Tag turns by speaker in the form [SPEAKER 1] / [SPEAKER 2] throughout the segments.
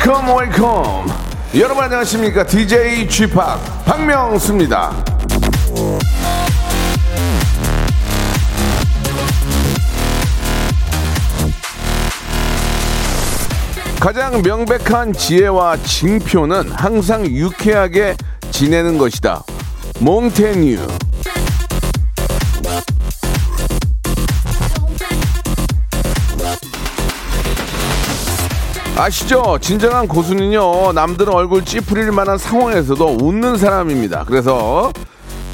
[SPEAKER 1] Welcome
[SPEAKER 2] welcome 여러분 안녕하십니까? DJ p 박명수입니다. 가장 명백한 지혜와 징표는 항상 유쾌하게 지내는 것이다. 몽테뉴 아시죠? 진정한 고수는요, 남들은 얼굴 찌푸릴 만한 상황에서도 웃는 사람입니다. 그래서,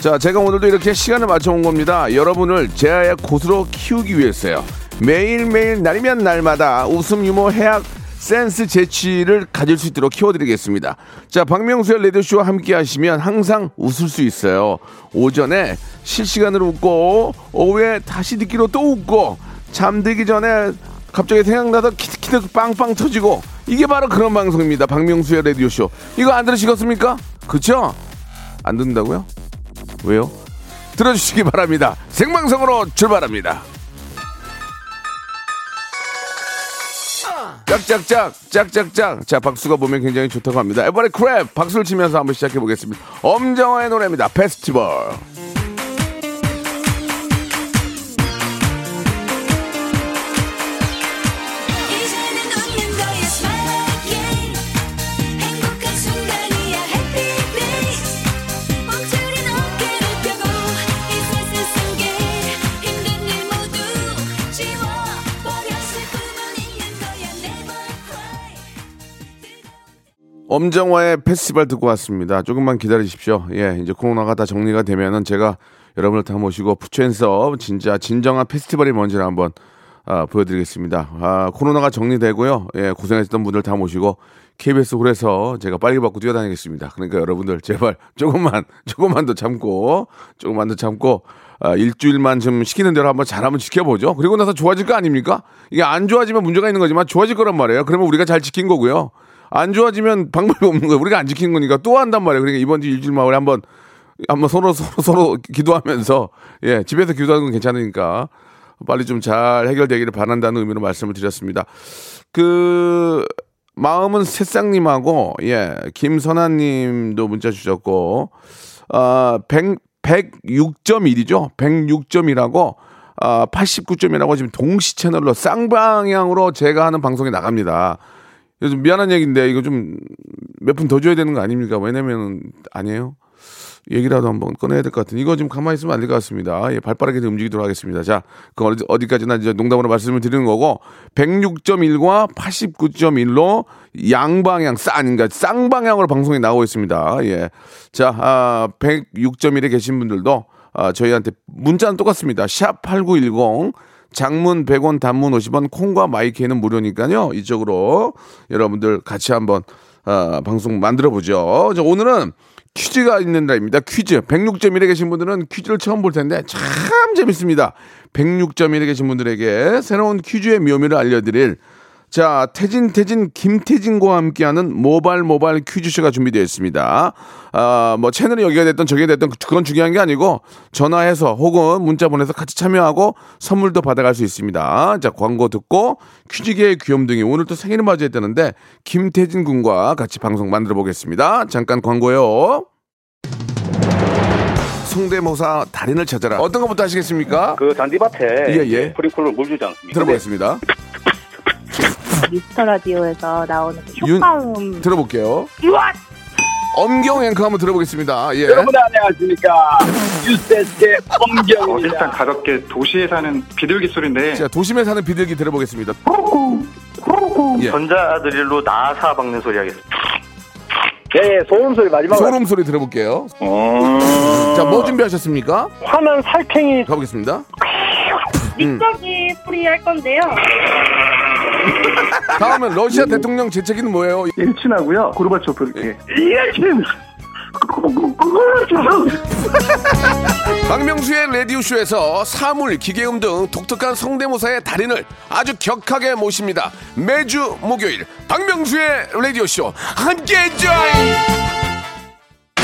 [SPEAKER 2] 자, 제가 오늘도 이렇게 시간을 맞춰온 겁니다. 여러분을 제아의 고수로 키우기 위해서요. 매일매일 날이면 날마다 웃음, 유머, 해악, 센스, 재치를 가질 수 있도록 키워드리겠습니다. 자, 박명수의 레디오쇼와 함께 하시면 항상 웃을 수 있어요. 오전에 실시간으로 웃고, 오후에 다시 듣기로 또 웃고, 잠들기 전에 갑자기 생각나서 키득키득 빵빵 터지고 이게 바로 그런 방송입니다. 박명수의 라디오 쇼. 이거 안 들으시겠습니까? 그쵸? 안 듣는다고요? 왜요? 들어주시기 바랍니다. 생방송으로 출발합니다. 짝짝짝 짝짝짝 자 박수가 보면 굉장히 좋다고 합니다. 에버리 크랩 박수를 치면서 한번 시작해 보겠습니다. 엄정화의 노래입니다. 페스티벌. 엄정화의 페스티벌 듣고 왔습니다. 조금만 기다리십시오. 예, 이제 코로나가 다 정리가 되면은 제가 여러분을 다 모시고 부처에서 진짜 진정한 페스티벌이 뭔지를 한번 아, 보여드리겠습니다. 아, 코로나가 정리되고요. 예, 고생하셨던 분들 다 모시고 KBS 홀에서 제가 빨리 받고 뛰어다니겠습니다. 그러니까 여러분들 제발 조금만 조금만 더 참고 조금만 더 참고 아, 일주일만 좀 시키는 대로 한번 잘 한번 지켜보죠. 그리고 나서 좋아질 거 아닙니까? 이게 안 좋아지면 문제가 있는 거지만 좋아질 거란 말이에요. 그러면 우리가 잘 지킨 거고요. 안 좋아지면 방법이 없는 거예요. 우리가 안 지킨 거니까 또 한단 말이에요. 그러니까 이번 주 일주일 마을에 한번 한번 서로 서로 서로 기도하면서 예 집에서 기도하는 건 괜찮으니까 빨리 좀 잘 해결되기를 바란다는 의미로 말씀을 드렸습니다. 그 마음은 새싹님하고 예 김선아님도 문자 주셨고 아 100, 106.1이죠. 106.1하고 아 89.1하고 지금 동시 채널로 쌍방향으로 제가 하는 방송에 나갑니다. 요즘 미안한 얘기인데 이거 좀몇분더 줘야 되는 거 아닙니까? 왜냐면 아니에요. 얘기라도 한번 꺼내야 될 것 같은. 이거 지금 가만히 있으면 안 될 것 같습니다. 예, 발빠르게 좀 움직이도록 하겠습니다. 자, 그 어디, 어디까지나 이제 농담으로 말씀을 드리는 거고, 106.1과 89.1로 양방향, 쌍, 그러니까 쌍방향으로 방송이 나오고 있습니다. 예. 자, 아, 106.1에 계신 분들도, 아, 저희한테 문자는 똑같습니다. 샵 8910. 장문 100원, 단문 50원, 콩과 마이크는 무료니까요. 이쪽으로 여러분들 같이 한번 아, 방송 만들어 보죠. 자, 오늘은 퀴즈가 있는 날입니다. 퀴즈. 106.1에 계신 분들은 퀴즈를 처음 볼 텐데 참 재밌습니다. 106.1에 계신 분들에게 새로운 퀴즈의 묘미를 알려드릴 자, 태진, 태진, 김태진과 함께하는 모발, 모발 퀴즈쇼가 준비되어 있습니다. 아, 뭐, 채널이 여기가 됐던 저기가 됐던 그건 중요한 게 아니고, 전화해서 혹은 문자 보내서 같이 참여하고 선물도 받아갈 수 있습니다. 자, 광고 듣고 퀴즈계의 귀염둥이 오늘 또 생일을 맞이했다는데, 김태진 군과 같이 방송 만들어 보겠습니다. 잠깐 광고요. 성대모사 달인을 찾아라. 어떤 것부터 하시겠습니까?
[SPEAKER 3] 그 잔디밭에
[SPEAKER 2] 예, 예.
[SPEAKER 3] 프리콜로 물 주지 않습니까?
[SPEAKER 2] 들어보겠습니다.
[SPEAKER 4] 미스터 라디오에서 나오는 그
[SPEAKER 2] 윤-
[SPEAKER 4] 효과음
[SPEAKER 2] 들어볼게요. 엄경 앵커 한번 들어보겠습니다. 예.
[SPEAKER 3] 여러분 안녕하십니까 뉴스데스의
[SPEAKER 5] 어, 일단
[SPEAKER 3] 엄경입니다.
[SPEAKER 5] 가볍게 도시에 사는 비둘기 소리인데
[SPEAKER 2] 자, 도심에 사는 비둘기 들어보겠습니다. 예.
[SPEAKER 3] 전자드릴로 나사 박는 소리 하겠습니다. 네, 소음 소리 마지막으로.
[SPEAKER 2] 소름 소리 들어볼게요.
[SPEAKER 3] 어...
[SPEAKER 2] 자, 뭐 준비하셨습니까?
[SPEAKER 3] 화난 살쾡이
[SPEAKER 2] 가보겠습니다.
[SPEAKER 4] 믹서기 소리 할 건데요.
[SPEAKER 2] 다음은 러시아 대통령 재채기는 뭐예요?
[SPEAKER 5] 일친하고요 고르바초프 이렇게
[SPEAKER 3] 이해팀
[SPEAKER 2] 박명수의 라디오쇼에서 사물, 기계음 등 독특한 성대모사의 달인을 아주 격하게 모십니다. 매주 목요일 박명수의 라디오쇼 함께해 줘요.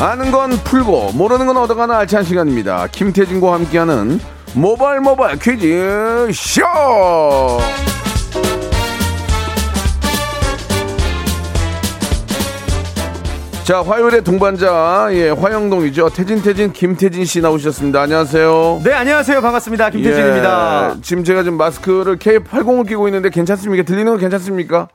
[SPEAKER 2] 아는 건 풀고 모르는 건 얻어가는 알찬 시간입니다. 김태진과 함께하는 모발 모발 퀴즈 쇼. 자 화요일의 동반자 예 화영동이죠 태진 태진 김태진 씨 나오셨습니다. 안녕하세요.
[SPEAKER 6] 네, 안녕하세요. 반갑습니다. 김태진입니다.
[SPEAKER 2] 예, 지금 제가 지금 마스크를 K80을 끼고 있는데 괜찮습니까? 들리는 건 괜찮습니까?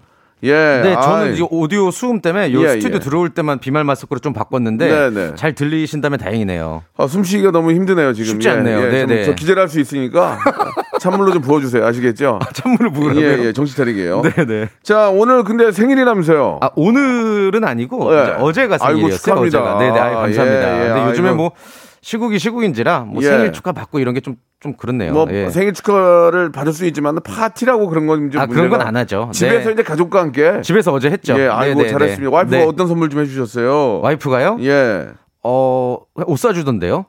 [SPEAKER 2] 예.
[SPEAKER 6] 네, 저는
[SPEAKER 2] 아이,
[SPEAKER 6] 이제 오디오 수음 때문에 요
[SPEAKER 2] 예,
[SPEAKER 6] 스튜디오
[SPEAKER 2] 예.
[SPEAKER 6] 들어올 때만 비말 마스크로 좀 바꿨는데
[SPEAKER 2] 네, 네.
[SPEAKER 6] 잘 들리신다면 다행이네요.
[SPEAKER 2] 아, 숨쉬기가 너무 힘드네요 지금.
[SPEAKER 6] 쉽지 않네요.
[SPEAKER 2] 예, 좀
[SPEAKER 6] 네네.
[SPEAKER 2] 저 기절할 수 있으니까 찬물로 좀 부어 주세요. 아시겠죠?
[SPEAKER 6] 찬물을 부으라고요?
[SPEAKER 2] 예, 예, 정신 차리게요.
[SPEAKER 6] 네, 네.
[SPEAKER 2] 자, 오늘 근데 생일이라면서요.
[SPEAKER 6] 아, 오늘은 아니고
[SPEAKER 2] 예.
[SPEAKER 6] 이제 어제가
[SPEAKER 2] 아이고,
[SPEAKER 6] 생일이었어요.
[SPEAKER 2] 축하합니다.
[SPEAKER 6] 어제가. 네, 네. 아유, 감사합니다.
[SPEAKER 2] 예, 예.
[SPEAKER 6] 근데 요즘에
[SPEAKER 2] 아이고.
[SPEAKER 6] 뭐 시국이 시국인지라 뭐
[SPEAKER 2] 예.
[SPEAKER 6] 생일 축하 받고 이런 게좀좀 그렇네요.
[SPEAKER 2] 뭐
[SPEAKER 6] 예.
[SPEAKER 2] 생일 축하를 받을 수 있지만 파티라고 그런 건좀
[SPEAKER 6] 아, 그런 건 안 하죠.
[SPEAKER 2] 집에서
[SPEAKER 6] 네.
[SPEAKER 2] 이제 가족과 함께.
[SPEAKER 6] 집에서 어제 했죠.
[SPEAKER 2] 예, 아이고
[SPEAKER 6] 네, 네,
[SPEAKER 2] 잘했습니다.
[SPEAKER 6] 네.
[SPEAKER 2] 와이프가
[SPEAKER 6] 네.
[SPEAKER 2] 어떤 선물 좀 해주셨어요?
[SPEAKER 6] 와이프가요?
[SPEAKER 2] 예.
[SPEAKER 6] 어, 옷 사주던데요?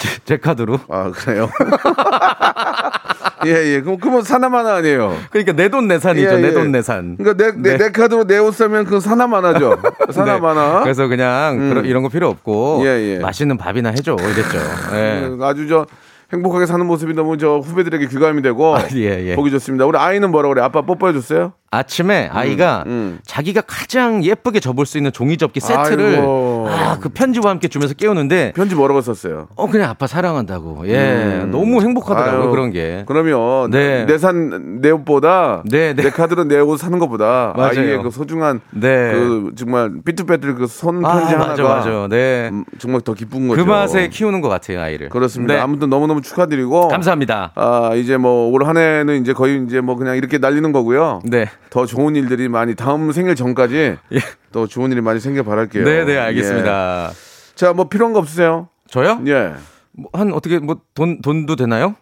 [SPEAKER 6] 제, 제 카드로.
[SPEAKER 2] 아 그래요? 예, 예. 그럼 그러면 사나마나 아니에요.
[SPEAKER 6] 그러니까 내 돈 내산이죠.
[SPEAKER 2] 예, 예.
[SPEAKER 6] 내돈 내산.
[SPEAKER 2] 그러니까 내, 내,
[SPEAKER 6] 네.
[SPEAKER 2] 내 카드로 내 옷 사면 그 사나마나죠. 사나마나.
[SPEAKER 6] 네. 그래서 그냥
[SPEAKER 2] 음.
[SPEAKER 6] 그런 이런 거 필요 없고
[SPEAKER 2] 예, 예.
[SPEAKER 6] 맛있는 밥이나 해줘 이랬죠. 예.
[SPEAKER 2] 음, 아주 저 행복하게 사는 모습이 너무 저 후배들에게 귀감이 되고
[SPEAKER 6] 아, 예, 예.
[SPEAKER 2] 보기 좋습니다. 우리 아이는 뭐라 그래? 아빠 뽀뽀해 줬어요?
[SPEAKER 6] 아침에 아이가
[SPEAKER 2] 음.
[SPEAKER 6] 자기가 가장 예쁘게 접을 수 있는 종이 접기 세트를
[SPEAKER 2] 아이고.
[SPEAKER 6] 아, 그 편지와 함께 주면서 깨우는데
[SPEAKER 2] 편지 뭐라고 썼어요?
[SPEAKER 6] 어 그냥 아빠 사랑한다고. 예. 너무 행복하더라고요.
[SPEAKER 2] 음. 아유,
[SPEAKER 6] 그런 게.
[SPEAKER 2] 그러면
[SPEAKER 6] 네.
[SPEAKER 2] 내산 내 옷보다
[SPEAKER 6] 네, 네.
[SPEAKER 2] 내 카드로 내 옷 사는 것보다
[SPEAKER 6] 맞아요.
[SPEAKER 2] 아이의 그 소중한
[SPEAKER 6] 네.
[SPEAKER 2] 그 정말 삐뚤빼뚤 그손
[SPEAKER 6] 아,
[SPEAKER 2] 편지
[SPEAKER 6] 맞아
[SPEAKER 2] 하나가
[SPEAKER 6] 맞아. 네.
[SPEAKER 2] 음, 정말 더 기쁜 거죠.
[SPEAKER 6] 그 맛에 키우는 것 같아요, 아이를.
[SPEAKER 2] 그렇습니다.
[SPEAKER 6] 네.
[SPEAKER 2] 아무튼 너무너무 축하드리고
[SPEAKER 6] 감사합니다.
[SPEAKER 2] 아, 이제 뭐 올 한 해는 이제 거의 이제 뭐 그냥 이렇게 날리는 거고요.
[SPEAKER 6] 네.
[SPEAKER 2] 더 좋은 일들이 많이 다음 생일 전까지
[SPEAKER 6] 예.
[SPEAKER 2] 더 좋은 일이 많이 생겨 바랄게요.
[SPEAKER 6] 네, 네,
[SPEAKER 2] 예.
[SPEAKER 6] 알겠습니다.
[SPEAKER 2] 자, 뭐 필요한 거 없으세요?
[SPEAKER 6] 저요?
[SPEAKER 2] 예.
[SPEAKER 6] 뭐 한 어떻게 뭐 돈 돈도 되나요?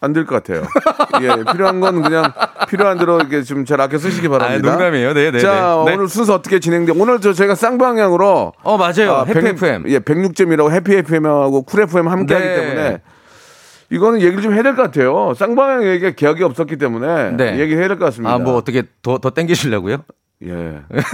[SPEAKER 2] 안 될 것 같아요. 예, 필요한 건 그냥 필요한 대로 이렇게 좀 잘 아껴 쓰시기
[SPEAKER 6] 아,
[SPEAKER 2] 바랍니다.
[SPEAKER 6] 농담이에요. 네, 네.
[SPEAKER 2] 자,
[SPEAKER 6] 네.
[SPEAKER 2] 오늘 순서 어떻게 진행돼? 오늘 저 저희가 쌍방향으로
[SPEAKER 6] 어, 맞아요.
[SPEAKER 2] 아,
[SPEAKER 6] 해피
[SPEAKER 2] 백-
[SPEAKER 6] FM.
[SPEAKER 2] 예, 106점이라고 해피 FM하고 쿨 FM 함께 하기
[SPEAKER 6] 네.
[SPEAKER 2] 때문에 이거는 얘기를 좀 해야 될 것 같아요. 쌍방향 얘기가 계약이 없었기 때문에
[SPEAKER 6] 네.
[SPEAKER 2] 얘기해야 될 것 같습니다.
[SPEAKER 6] 아, 뭐 어떻게 더 더 땡기시려고요?
[SPEAKER 2] 예.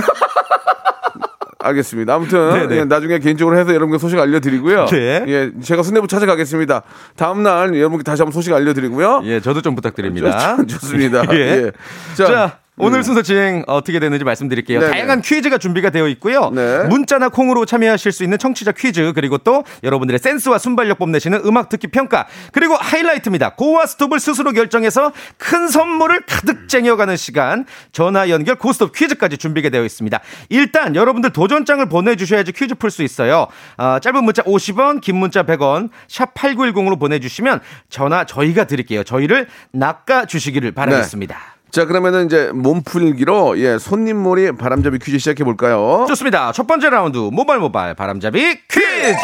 [SPEAKER 2] 알겠습니다. 아무튼
[SPEAKER 6] 네네.
[SPEAKER 2] 예, 나중에 개인적으로 해서 여러분께 소식 알려드리고요.
[SPEAKER 6] 네.
[SPEAKER 2] 예, 제가 순대부 찾아가겠습니다. 다음 날 여러분께 다시 한번 소식 알려드리고요.
[SPEAKER 6] 예, 저도 좀 부탁드립니다.
[SPEAKER 2] 좋- 좋습니다.
[SPEAKER 6] 예.
[SPEAKER 2] 예.
[SPEAKER 6] 자,
[SPEAKER 2] 자,
[SPEAKER 6] 오늘
[SPEAKER 2] 음.
[SPEAKER 6] 순서 진행 어떻게 되는지 말씀드릴게요.
[SPEAKER 2] 네네.
[SPEAKER 6] 다양한 퀴즈가 준비가 되어 있고요.
[SPEAKER 2] 네.
[SPEAKER 6] 문자나 콩으로 참여하실 수 있는 청취자 퀴즈 그리고 또 여러분들의 센스와 순발력 뽐내시는 음악 듣기 평가 그리고 하이라이트입니다. 고와 스톱을 스스로 결정해서 큰 선물을 가득 쟁여가는 시간 전화 연결 고스톱 퀴즈까지 준비가 되어 있습니다. 일단 여러분들 도전장을 보내주셔야지 퀴즈 풀 수 있어요. 아, 짧은 문자 50원, 긴 문자 100원, 샵 8910으로 보내주시면 전화 저희가 드릴게요. 저희를 낚아주시기를 바라겠습니다.
[SPEAKER 2] 자, 그러면은 이제 몸풀기로 예, 손님몰이 바람잡이 퀴즈 시작해 볼까요?
[SPEAKER 6] 좋습니다. 첫 번째 라운드 모발 모발 바람잡이 퀴즈.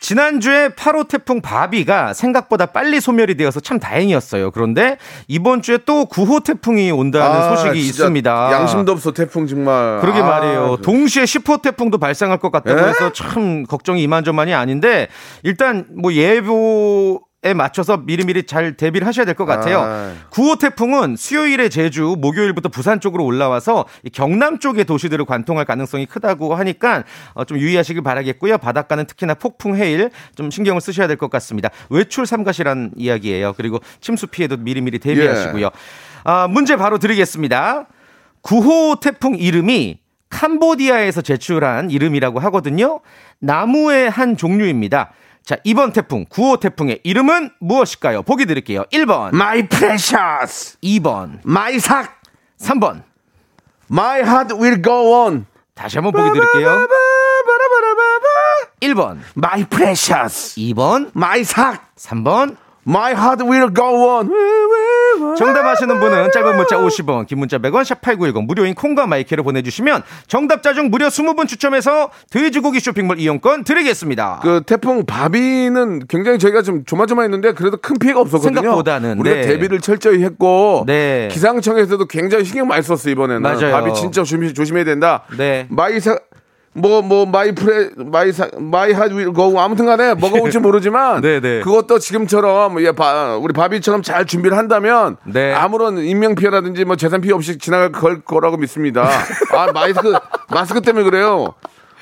[SPEAKER 6] 지난주에 8호 태풍 바비가 생각보다 빨리 소멸이 되어서 참 다행이었어요. 그런데 이번 주에 또 9호 태풍이 온다는 소식이
[SPEAKER 2] 아, 진짜
[SPEAKER 6] 있습니다.
[SPEAKER 2] 양심도 없어 태풍 정말.
[SPEAKER 6] 그러게
[SPEAKER 2] 아,
[SPEAKER 6] 말이에요. 동시에 10호 태풍도 발생할 것 같다고
[SPEAKER 2] 에?
[SPEAKER 6] 해서 참 걱정이 이만저만이 아닌데 일단 뭐 예보 에 맞춰서 미리미리 잘 대비를 하셔야 될 것 같아요.
[SPEAKER 2] 아.
[SPEAKER 6] 9호 태풍은 수요일에 제주, 목요일부터 부산 쪽으로 올라와서 이 경남 쪽의 도시들을 관통할 가능성이 크다고 하니까 어, 좀 유의하시길 바라겠고요. 바닷가는 특히나 폭풍, 해일 좀 신경을 쓰셔야 될 것 같습니다. 외출 삼가시란 이야기예요. 그리고 침수 피해도 미리미리 대비하시고요.
[SPEAKER 2] 예.
[SPEAKER 6] 아, 문제 바로 드리겠습니다. 9호 태풍 이름이 캄보디아에서 제출한 이름이라고 하거든요. 나무의 한 종류입니다. 자, 이번 태풍, 9호 태풍의 이름은 무엇일까요? 보기 드릴게요. 1번,
[SPEAKER 2] My precious,
[SPEAKER 6] 2번,
[SPEAKER 2] my 삭,
[SPEAKER 6] 3번,
[SPEAKER 2] My heart will go on.
[SPEAKER 6] 다시 한번 보기 드릴게요. 1번,
[SPEAKER 2] My precious.
[SPEAKER 6] 2번,
[SPEAKER 2] 마이삭.
[SPEAKER 6] 3번.
[SPEAKER 2] My heart will go on.
[SPEAKER 6] 정답 아시는 분은 짧은 문자 50원, 긴 문자 100원, 샵8910 무료인 콩과 my K로 보내주시면 정답자 중 무려 20분 추첨해서 돼지고기 쇼핑몰 이용권 드리겠습니다.
[SPEAKER 2] 그 태풍 바비는 굉장히 저희가 좀 조마조마했는데 그래도 큰 피해가 없었거든요.
[SPEAKER 6] 생각보다는,
[SPEAKER 2] 우리가
[SPEAKER 6] 네.
[SPEAKER 2] 대비를 철저히 했고
[SPEAKER 6] 네.
[SPEAKER 2] 기상청에서도 굉장히 신경 많이 썼어 이번에는.
[SPEAKER 6] 맞아요.
[SPEAKER 2] 바비 진짜 조심, 조심해야 된다.
[SPEAKER 6] 네.
[SPEAKER 2] 마이삭 뭐 뭐 my pre 마이삭 my heart will go 아무튼 간에 뭐가 올지 모르지만
[SPEAKER 6] 네, 네.
[SPEAKER 2] 그것도 지금처럼 예, 바, 우리 바비처럼 잘 준비를 한다면
[SPEAKER 6] 네.
[SPEAKER 2] 아무런 인명 피해라든지 뭐 재산 피해 없이 지나갈 걸 거라고 믿습니다. 아 마스크 마스크 때문에 그래요.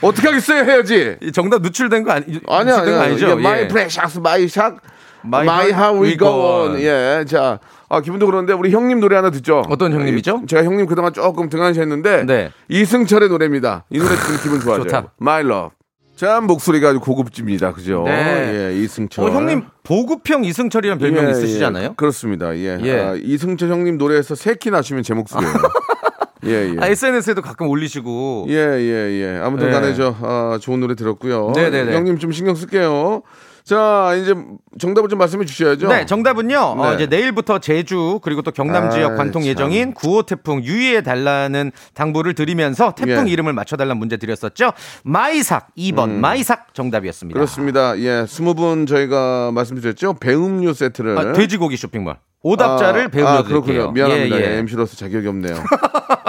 [SPEAKER 2] 어떻게 하겠어요 해야지.
[SPEAKER 6] 이 정답 누출된 거 아니,
[SPEAKER 2] 아니야,
[SPEAKER 6] 누출된 거
[SPEAKER 2] 아니야.
[SPEAKER 6] 아니죠?
[SPEAKER 2] my
[SPEAKER 6] 예.
[SPEAKER 2] precious 마이삭
[SPEAKER 6] my
[SPEAKER 2] go on.
[SPEAKER 6] on.
[SPEAKER 2] 예. 자, 아, 기분도 그런데 우리 형님 노래 하나 듣죠.
[SPEAKER 6] 어떤 형님이죠?
[SPEAKER 2] 제가 형님 그동안 조금 등한시했는데
[SPEAKER 6] 네.
[SPEAKER 2] 이승철의 노래입니다. 이 노래 듣면 기분 좋아져요.
[SPEAKER 6] 좋다.
[SPEAKER 2] My love. 참 목소리가 아주 고급집니다. 그죠?
[SPEAKER 6] 네.
[SPEAKER 2] 예, 이승철.
[SPEAKER 6] 어, 형님 보급형 이승철이라는 별명
[SPEAKER 2] 예,
[SPEAKER 6] 있으시잖아요.
[SPEAKER 2] 예, 그렇습니다. 예.
[SPEAKER 6] 예.
[SPEAKER 2] 아, 이승철 형님 노래에서 세키 나시면 제 목소리예요. 예, 예.
[SPEAKER 6] 아, SNS에도 가끔 올리시고
[SPEAKER 2] 예, 예, 예. 아무튼 간에
[SPEAKER 6] 네.
[SPEAKER 2] 저, 아, 좋은 노래 들었고요.
[SPEAKER 6] 네 네 네.
[SPEAKER 2] 형님 좀 신경 쓸게요. 자, 이제 정답을 좀 말씀해 주셔야죠.
[SPEAKER 6] 네, 정답은요. 어,
[SPEAKER 2] 네.
[SPEAKER 6] 이제 내일부터 제주 그리고 또 경남
[SPEAKER 2] 아이,
[SPEAKER 6] 지역 관통
[SPEAKER 2] 참.
[SPEAKER 6] 예정인 9호 태풍 유의해 달라는 당부를 드리면서 태풍
[SPEAKER 2] 예.
[SPEAKER 6] 이름을 맞춰 달라는 문제 드렸었죠. 마이삭 2번 마이삭 정답이었습니다.
[SPEAKER 2] 음. 그렇습니다. 예, 스무 분 저희가 말씀드렸죠. 배음료 세트를.
[SPEAKER 6] 아, 돼지고기 쇼핑몰. 오답자를
[SPEAKER 2] 아,
[SPEAKER 6] 배우려
[SPEAKER 2] 아. 그렇군요. 미안합니다.
[SPEAKER 6] 예, 예.
[SPEAKER 2] 예, MC로서 자격이 없네요.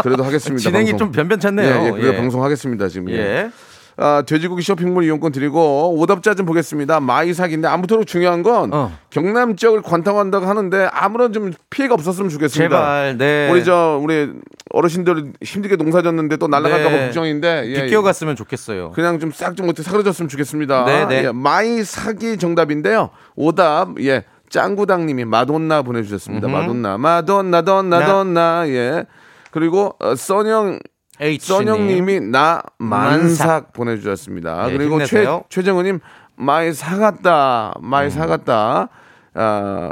[SPEAKER 2] 그래도 하겠습니다.
[SPEAKER 6] 진행이
[SPEAKER 2] 방송.
[SPEAKER 6] 좀 변변찮네요.
[SPEAKER 2] 예, 예, 그래
[SPEAKER 6] 예.
[SPEAKER 2] 방송하겠습니다 지금. 예.
[SPEAKER 6] 예.
[SPEAKER 2] 아, 돼지고기 쇼핑몰 이용권 드리고 오답자 좀 보겠습니다. 마이삭인데 아무쪼록 중요한 건
[SPEAKER 6] 어.
[SPEAKER 2] 경남 지역을 관통한다고 하는데 아무런 좀 피해가 없었으면 좋겠습니다.
[SPEAKER 6] 제발, 네.
[SPEAKER 2] 우리 저 우리 어르신들 힘들게 농사졌는데 또 날아갈까 봐
[SPEAKER 6] 네.
[SPEAKER 2] 걱정인데 예,
[SPEAKER 6] 비껴 갔으면 좋겠어요.
[SPEAKER 2] 그냥 좀 싹 좀 어떻게 사그러졌으면 좋겠습니다.
[SPEAKER 6] 네, 네.
[SPEAKER 2] 예, 마이삭이 정답인데요. 오답 예 짱구당님이 마돈나 보내주셨습니다.
[SPEAKER 6] 음흠.
[SPEAKER 2] 마돈나 마돈나 돈나 돈나 예 그리고 어, 써영
[SPEAKER 6] H님.
[SPEAKER 2] 써영님이 나 만삭 보내주셨습니다.
[SPEAKER 6] 네,
[SPEAKER 2] 그리고 최
[SPEAKER 6] 힘내세요.
[SPEAKER 2] 최정우님 마이 사갔다 마이
[SPEAKER 6] 음.
[SPEAKER 2] 사갔다. 아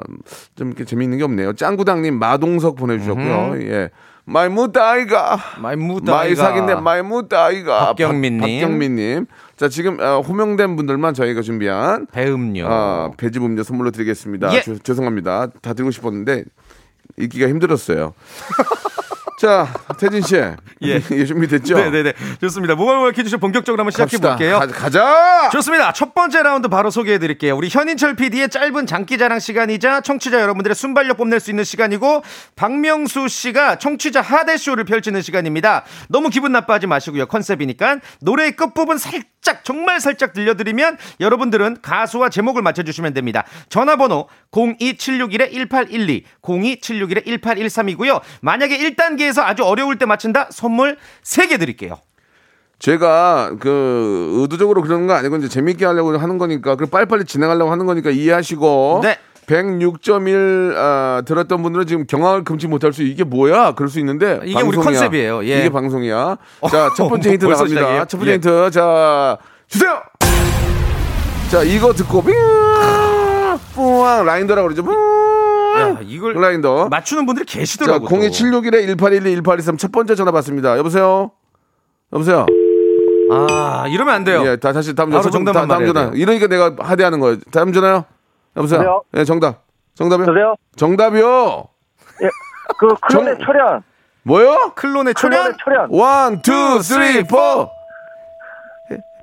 [SPEAKER 2] 좀 이렇게 재미있는 게 없네요. 짱구당님 마동석 보내주셨고요. 예. 마이 무다이가
[SPEAKER 6] 마이 무다이가.
[SPEAKER 2] 마이삭인데 마이 무다이가
[SPEAKER 6] 박경민님.
[SPEAKER 2] 박- 박경민님. 자 지금 어, 호명된 분들만 저희가 준비한
[SPEAKER 6] 배음료.
[SPEAKER 2] 아, 배즙 음료 선물로 드리겠습니다.
[SPEAKER 6] 예.
[SPEAKER 2] 죄- 죄송합니다. 다 드리고 싶었는데 읽기가 힘들었어요. 자 태진 씨,
[SPEAKER 6] 예.
[SPEAKER 2] 예 준비됐죠?
[SPEAKER 6] 네네네. 좋습니다. 모바일 퀴즈쇼 본격적으로 한번 시작해. 볼게요.
[SPEAKER 2] 가, 가자.
[SPEAKER 6] 좋습니다. 첫 번째 라운드 바로 소개해 드릴게요. 우리 현인철 PD의 짧은 장기 자랑 시간이자 청취자 여러분들의 순발력 뽐낼 수 있는 시간이고 박명수 씨가 청취자 하대쇼를 펼치는 시간입니다. 너무 기분 나빠하지 마시고요. 컨셉이니까 노래의 끝부분 살짝 정말 살짝 들려드리면 여러분들은 가수와 제목을 맞춰주시면 됩니다. 전화번호 02761-1812 02761-1813이고요. 만약에 1단계 에서 아주 어려울 때 맞춘다 선물 3개 드릴게요.
[SPEAKER 2] 제가 그 의도적으로 그런 거 아니고 이제 재밌게 하려고 하는 거니까 그 빨리빨리 진행하려고 하는 거니까 이해하시고
[SPEAKER 6] 네.
[SPEAKER 2] 106.1 아, 들었던 분들은 지금 경악을 금치 못할 수 이게 뭐야 그럴 수 있는데
[SPEAKER 6] 이게 우리
[SPEAKER 2] 방송이야.
[SPEAKER 6] 컨셉이에요. 예.
[SPEAKER 2] 이게 방송이야. 자첫 번째 힌트
[SPEAKER 6] 벌써
[SPEAKER 2] 나갑니다.
[SPEAKER 6] 시작이에요?
[SPEAKER 2] 첫 번째
[SPEAKER 6] 예.
[SPEAKER 2] 힌트 자 주세요. 자 이거 듣고 뿌앙 뿌앙 라인더라고 그러죠. 뿌앙
[SPEAKER 6] 야, 이걸
[SPEAKER 2] 라인더.
[SPEAKER 6] 맞추는 분들이
[SPEAKER 2] 자
[SPEAKER 6] 계시더라고요.
[SPEAKER 2] 02761에 1812 1823 첫 번째 전화 받습니다. 여보세요. 여보세요.
[SPEAKER 6] 아, 이러면 안 돼요.
[SPEAKER 2] 예, 다 다시 다음 전화.
[SPEAKER 6] 정답만
[SPEAKER 2] 다음 전화.
[SPEAKER 6] 돼요.
[SPEAKER 2] 이러니까 내가 하대하는 거예요. 다음 전화요. 여보세요.
[SPEAKER 3] 여보세요?
[SPEAKER 2] 예, 정답. 정답이요?
[SPEAKER 3] 여보세요?
[SPEAKER 2] 정답이요.
[SPEAKER 3] 그 클론의
[SPEAKER 2] 정-
[SPEAKER 3] 초련.
[SPEAKER 2] 뭐요?
[SPEAKER 6] 클론의
[SPEAKER 3] 클론의
[SPEAKER 6] 초련?
[SPEAKER 2] 초련. one, two, three, four.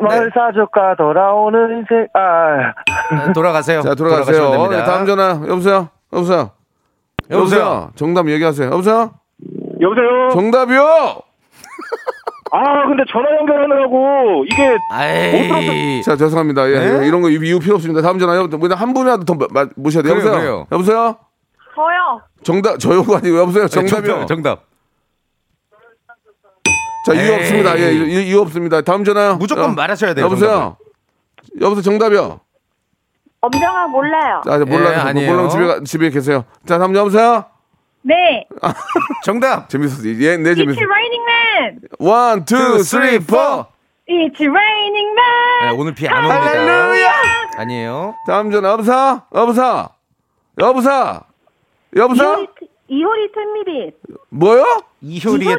[SPEAKER 3] 뭘 사줄까 돌아오는 새. 아.
[SPEAKER 6] 네, 돌아가세요.
[SPEAKER 2] 자, 돌아가세요.
[SPEAKER 6] 됩니다.
[SPEAKER 2] 네, 다음 전화. 여보세요. 여보세요.
[SPEAKER 6] 여보세요?
[SPEAKER 2] 정답 얘기하세요. 여보세요.
[SPEAKER 3] 여보세요?
[SPEAKER 2] 정답이요.
[SPEAKER 3] 아, 근데 전화 연결하느라고 이게
[SPEAKER 6] 아이.
[SPEAKER 2] 자, 죄송합니다. 예,
[SPEAKER 6] 네?
[SPEAKER 2] 이런 거 이유 필요 없습니다. 다음 전화요. 그냥 한 분이라도 더 마- 모셔야 돼요.
[SPEAKER 6] 그래요,
[SPEAKER 2] 여보세요.
[SPEAKER 6] 그래요.
[SPEAKER 2] 여보세요.
[SPEAKER 4] 저요.
[SPEAKER 2] 정답 저요가 아니고 여보세요. 정답이요.
[SPEAKER 6] 정답. 정답.
[SPEAKER 2] 자, 이유
[SPEAKER 6] 에이.
[SPEAKER 2] 없습니다. 예, 이유, 이유 없습니다. 다음 전화요.
[SPEAKER 6] 무조건
[SPEAKER 2] 어,
[SPEAKER 6] 말하셔야 돼요,
[SPEAKER 2] 여보세요. 여보세요. 정답이요.
[SPEAKER 4] 엄정아 몰라요.
[SPEAKER 2] 자, 이제 몰라.
[SPEAKER 6] 예, 아니에요.
[SPEAKER 2] 몰라 집에 가, 집에 계세요. 자, 다음 여보세요.
[SPEAKER 4] 네.
[SPEAKER 6] 정답.
[SPEAKER 2] 재밌었어. 예, 네,
[SPEAKER 4] It's
[SPEAKER 2] 재밌어.
[SPEAKER 4] raining
[SPEAKER 2] men. one, two, three, four.
[SPEAKER 4] It's raining men.
[SPEAKER 6] 네, 오늘 비 안 옵니다.
[SPEAKER 2] 할렐루야.
[SPEAKER 6] 아니에요.
[SPEAKER 2] 다음 전화 여보세요. 여보세요. 여보세요. 여보세요.
[SPEAKER 4] 이효리 ten minute.
[SPEAKER 2] 뭐요?
[SPEAKER 6] 이효리의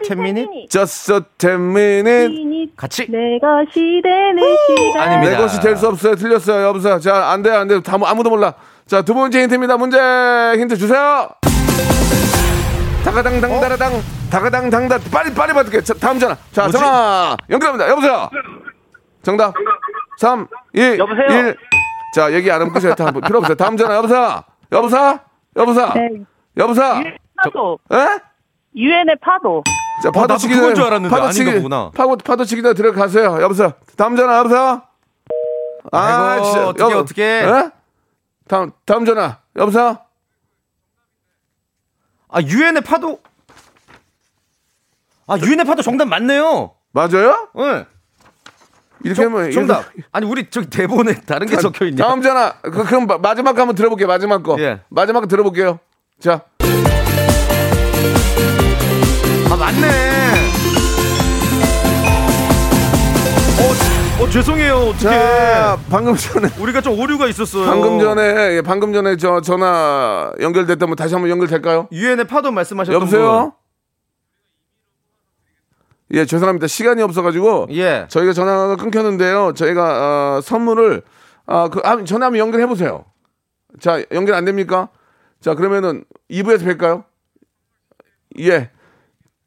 [SPEAKER 2] Just a ten minute.
[SPEAKER 6] 같이
[SPEAKER 4] 내 것이 되는 시간.
[SPEAKER 6] 아닙니다.
[SPEAKER 2] 내 것이 될 수 없어요. 틀렸어요. 여보세요. 자, 안 돼요, 안 돼요. 다, 아무도 몰라. 자, 두 번째 힌트입니다. 문제 힌트 주세요. 다가당 당다라당 다가당 당다 빨리 빨리 받을게. 자, 다음 전화. 자,
[SPEAKER 6] 뭐지?
[SPEAKER 2] 전화 연결합니다. 여보세요. 정답. 3 2
[SPEAKER 3] 여보세요?
[SPEAKER 2] 1. 자, 얘기 안 하면 끝이에요. 다, 필요 없어요. 다음 전화. 여보세요. 여보세요. 여보세요.
[SPEAKER 4] 네.
[SPEAKER 2] 여보세요.
[SPEAKER 4] 파도.
[SPEAKER 2] 에?
[SPEAKER 4] 유엔의 파도.
[SPEAKER 2] 자, 파도 치기 전에
[SPEAKER 6] 줄 알았는데
[SPEAKER 2] 파도 치기
[SPEAKER 6] 보구나.
[SPEAKER 2] 파도 파도 치기 전에 들어가세요. 여보세요. 다음 전화. 여보세요. 아, 진짜.
[SPEAKER 6] 어떡해,
[SPEAKER 2] 여보-
[SPEAKER 6] 어떡해.
[SPEAKER 2] 에? 다음 다음 전화. 여보세요.
[SPEAKER 6] 아 유엔의 파도 아 유엔의 파도 정답 맞네요.
[SPEAKER 2] 맞아요?
[SPEAKER 6] 응.
[SPEAKER 2] 이렇게 하면
[SPEAKER 6] 정답. 아니 우리 저기 대본에 다른 게 적혀 있냐?
[SPEAKER 2] 다음 전화. 그, 그럼 마- 마지막 거 한번 들어볼게요. 마지막 거.
[SPEAKER 6] 예.
[SPEAKER 2] 마지막 거 들어볼게요. 자,
[SPEAKER 6] 아 맞네. 어, 어 죄송해요. 어떻게?
[SPEAKER 2] 자, 방금 전에
[SPEAKER 6] 우리가 좀 오류가 있었어요.
[SPEAKER 2] 방금 전에 예, 방금 전에 저 전화 연결됐다면 다시 한번 연결될까요?
[SPEAKER 6] 유엔의 파도 말씀하셨던
[SPEAKER 2] 여보세요? 예, 죄송합니다. 시간이 없어가지고
[SPEAKER 6] 분. 예.
[SPEAKER 2] 저희가 전화가 끊겼는데요. 저희가 어, 선물을 아, 그 아, 전화 한번 연결해 보세요. 자, 연결 안 됩니까? 자, 그러면은 2부에서 뵐까요? 예.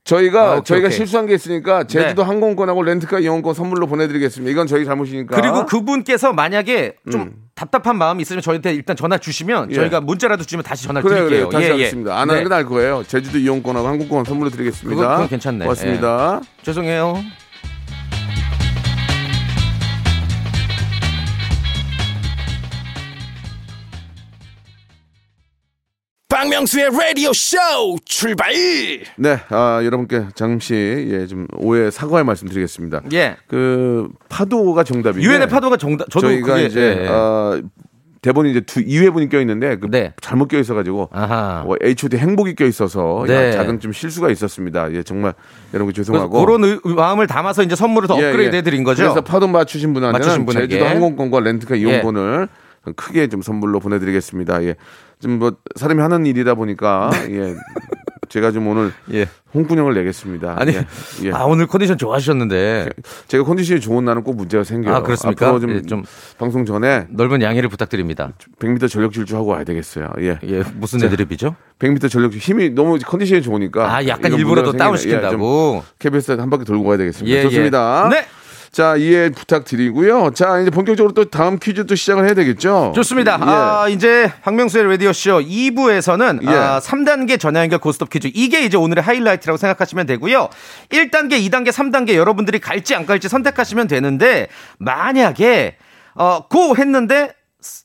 [SPEAKER 2] 저희가
[SPEAKER 6] 아, 오케이,
[SPEAKER 2] 저희가
[SPEAKER 6] 오케이.
[SPEAKER 2] 실수한 게 있으니까 제주도
[SPEAKER 6] 네.
[SPEAKER 2] 항공권하고 렌트카 이용권 선물로 보내드리겠습니다. 이건 저희 잘못이니까.
[SPEAKER 6] 그리고 그분께서 만약에 좀
[SPEAKER 2] 음.
[SPEAKER 6] 답답한 마음이 있으면 저희한테 일단 전화 주시면
[SPEAKER 2] 예.
[SPEAKER 6] 저희가 문자라도 주면 다시 전화
[SPEAKER 2] 그래
[SPEAKER 6] 드릴게요.
[SPEAKER 2] 다시
[SPEAKER 6] 예, 예.
[SPEAKER 2] 하겠습니다. 안 하는
[SPEAKER 6] 네.
[SPEAKER 2] 건알 거예요. 제주도 이용권하고 항공권 선물로 드리겠습니다.
[SPEAKER 6] 그건- 그건 괜찮네.
[SPEAKER 2] 고맙습니다.
[SPEAKER 6] 죄송해요.
[SPEAKER 7] 박명수의 라디오 쇼 출발
[SPEAKER 2] 네, 아, 여러분께 잠시 예, 좀 오해 사과의 말씀드리겠습니다.
[SPEAKER 6] 예.
[SPEAKER 2] 그 파도가 정답이에요.
[SPEAKER 6] 유엔의 파도가 정답. 저도
[SPEAKER 2] 저희가
[SPEAKER 6] 그게
[SPEAKER 2] 이제
[SPEAKER 6] 예, 예.
[SPEAKER 2] 어, 대본이 이제 두 2회분이 껴 있는데 그
[SPEAKER 6] 네.
[SPEAKER 2] 잘못 껴 있어가지고
[SPEAKER 6] 아하.
[SPEAKER 2] 어, H.O.T 행복이 껴 있어서
[SPEAKER 6] 네.
[SPEAKER 2] 작은 좀 실수가 있었습니다. 예, 정말 여러분 죄송하고
[SPEAKER 6] 그런 의- 마음을 담아서 이제 선물을 더
[SPEAKER 2] 예,
[SPEAKER 6] 업그레이드
[SPEAKER 2] 예.
[SPEAKER 6] 해드린 거죠.
[SPEAKER 2] 그래서 파도 맞추신 분한테는
[SPEAKER 6] 맞추신 분에게. 예.
[SPEAKER 2] 제주도 항공권과 렌트카 이용권을 크게 좀 선물로 보내드리겠습니다. 예, 좀 뭐 사람이 하는 일이다 보니까 예, 제가 좀 오늘
[SPEAKER 6] 예.
[SPEAKER 2] 홍군형을 내겠습니다.
[SPEAKER 6] 아니,
[SPEAKER 2] 예, 예.
[SPEAKER 6] 아 오늘 컨디션 좋아하셨는데
[SPEAKER 2] 제가 컨디션이 좋은 날은 꼭 문제가 생겨요.
[SPEAKER 6] 아, 그렇습니까?
[SPEAKER 2] 앞으로 좀
[SPEAKER 6] 예, 좀-
[SPEAKER 2] 방송 전에
[SPEAKER 6] 넓은 양해를 부탁드립니다.
[SPEAKER 2] 100m 전력 질주하고 와야 되겠어요. 예.
[SPEAKER 6] 예, 무슨 애드립이죠?
[SPEAKER 2] 100m 전력 힘이 너무 컨디션이 좋으니까
[SPEAKER 6] 아, 약간 일부러 더 다운.
[SPEAKER 2] 예,
[SPEAKER 6] 시킨다고.
[SPEAKER 2] 좀 KBS 한 바퀴 돌고 가야 되겠습니다.
[SPEAKER 6] 예,
[SPEAKER 2] 좋습니다.
[SPEAKER 6] 예. 네.
[SPEAKER 2] 자, 이해 부탁드리고요. 자, 이제 본격적으로 또 다음 퀴즈 또 시작을 해야 되겠죠?
[SPEAKER 6] 좋습니다.
[SPEAKER 2] 예.
[SPEAKER 6] 아, 이제 박명수의 라디오쇼 2부에서는
[SPEAKER 2] 예.
[SPEAKER 6] 아, 3단계 전화 연결 고스톱 퀴즈. 이게 이제 오늘의 하이라이트라고 생각하시면 되고요. 1단계, 2단계, 3단계 여러분들이 갈지 안 갈지 선택하시면 되는데 만약에 어, 고 했는데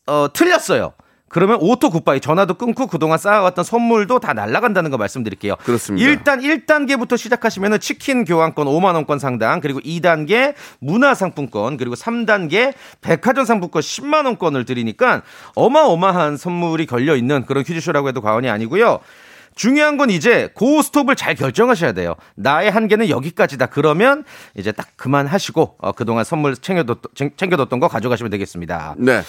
[SPEAKER 6] 어, 틀렸어요. 그러면 auto goodbye 전화도 끊고 그동안 쌓아왔던 선물도 다 날아간다는 거 말씀드릴게요.
[SPEAKER 2] 그렇습니다.
[SPEAKER 6] 일단 1단계부터 시작하시면은 치킨 교환권 5만 원권 상당 그리고 2단계 문화 상품권 그리고 3단계 백화점 상품권 10만 원권을 드리니까 어마어마한 선물이 걸려 있는 그런 퀴즈쇼라고 해도 과언이 아니고요. 중요한 건 이제 고 스톱을 잘 결정하셔야 돼요. 나의 한계는 여기까지다. 그러면 이제 딱 그만하시고 어, 그동안 선물 챙겨뒀, 챙겨뒀던 거 가져가시면 되겠습니다.
[SPEAKER 2] 네.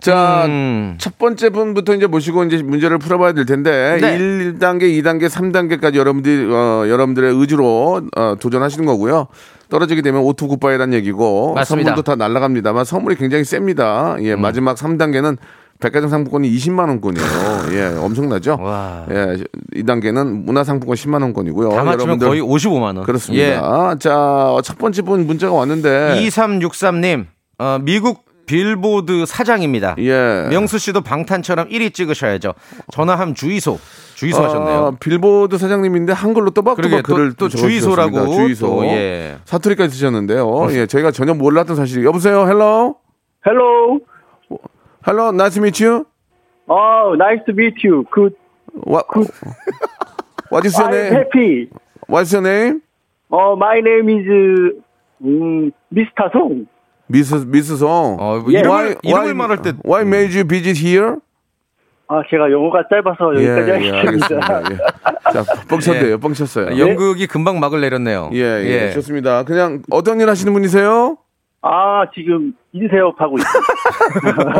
[SPEAKER 2] 자,
[SPEAKER 6] 음.
[SPEAKER 2] 첫 번째 분부터 이제 모시고 이제 문제를 풀어봐야 될 텐데
[SPEAKER 6] 네.
[SPEAKER 2] 1단계, 2단계, 3단계까지 여러분들이 어, 여러분들의 의지로 어, 도전하시는 거고요. 떨어지게 되면 auto goodbye란 얘기고
[SPEAKER 6] 맞습니다. 음.
[SPEAKER 2] 선물도 다 날아갑니다만 선물이 굉장히 셉니다. 예, 마지막 3단계는 백화점 상품권이 20만 원권이에요. 예, 엄청나죠?
[SPEAKER 6] 와.
[SPEAKER 2] 예, 2단계는 문화 상품권 10만 원권이고요.
[SPEAKER 6] 다 맞추면 거의 55만 원.
[SPEAKER 2] 어,
[SPEAKER 6] 예.
[SPEAKER 2] 그렇습니다. 자, 첫 번째 분 문자가 왔는데
[SPEAKER 6] 2363님, 어, 미국 빌보드 사장입니다.
[SPEAKER 2] 예.
[SPEAKER 6] 명수 씨도 방탄처럼 1위 찍으셔야죠. 전화함 주의소. 주의소 하셨네요.
[SPEAKER 2] 어, 빌보드 사장님인데 한글로 또박또박
[SPEAKER 6] 또-
[SPEAKER 2] 글을
[SPEAKER 6] 또
[SPEAKER 2] 적어주셨습니다.
[SPEAKER 6] 주의소라고
[SPEAKER 2] 주의소.
[SPEAKER 6] 또, 예.
[SPEAKER 2] 사투리까지 쓰셨는데요. 예, 저희가 전혀 몰랐던 사실. 여보세요, hello,
[SPEAKER 3] Hello.
[SPEAKER 2] 헬로, nice to meet you.
[SPEAKER 3] Oh, nice to meet you. Good.
[SPEAKER 2] What, what is your
[SPEAKER 3] I'm
[SPEAKER 2] name?
[SPEAKER 3] happy.
[SPEAKER 2] What's your name?
[SPEAKER 3] Oh, my name is um, Mr. Song.
[SPEAKER 2] 미스 미스 송.
[SPEAKER 6] 어, 뭐
[SPEAKER 3] 예.
[SPEAKER 6] 이름을, 이름을 말할 때.
[SPEAKER 2] Why made you visit here?
[SPEAKER 3] 아, 제가 영어가 짧아서 여기까지 하겠습니다.
[SPEAKER 2] 알겠습니다. 예. 자, 뻥쳤대요. 뻥쳤어요.
[SPEAKER 6] 연극이 금방 막을 내렸네요.
[SPEAKER 2] 예, 예, 좋습니다. 그냥 어떤 일 하시는 분이세요?
[SPEAKER 3] 아, 지금 인쇄업하고 있어요.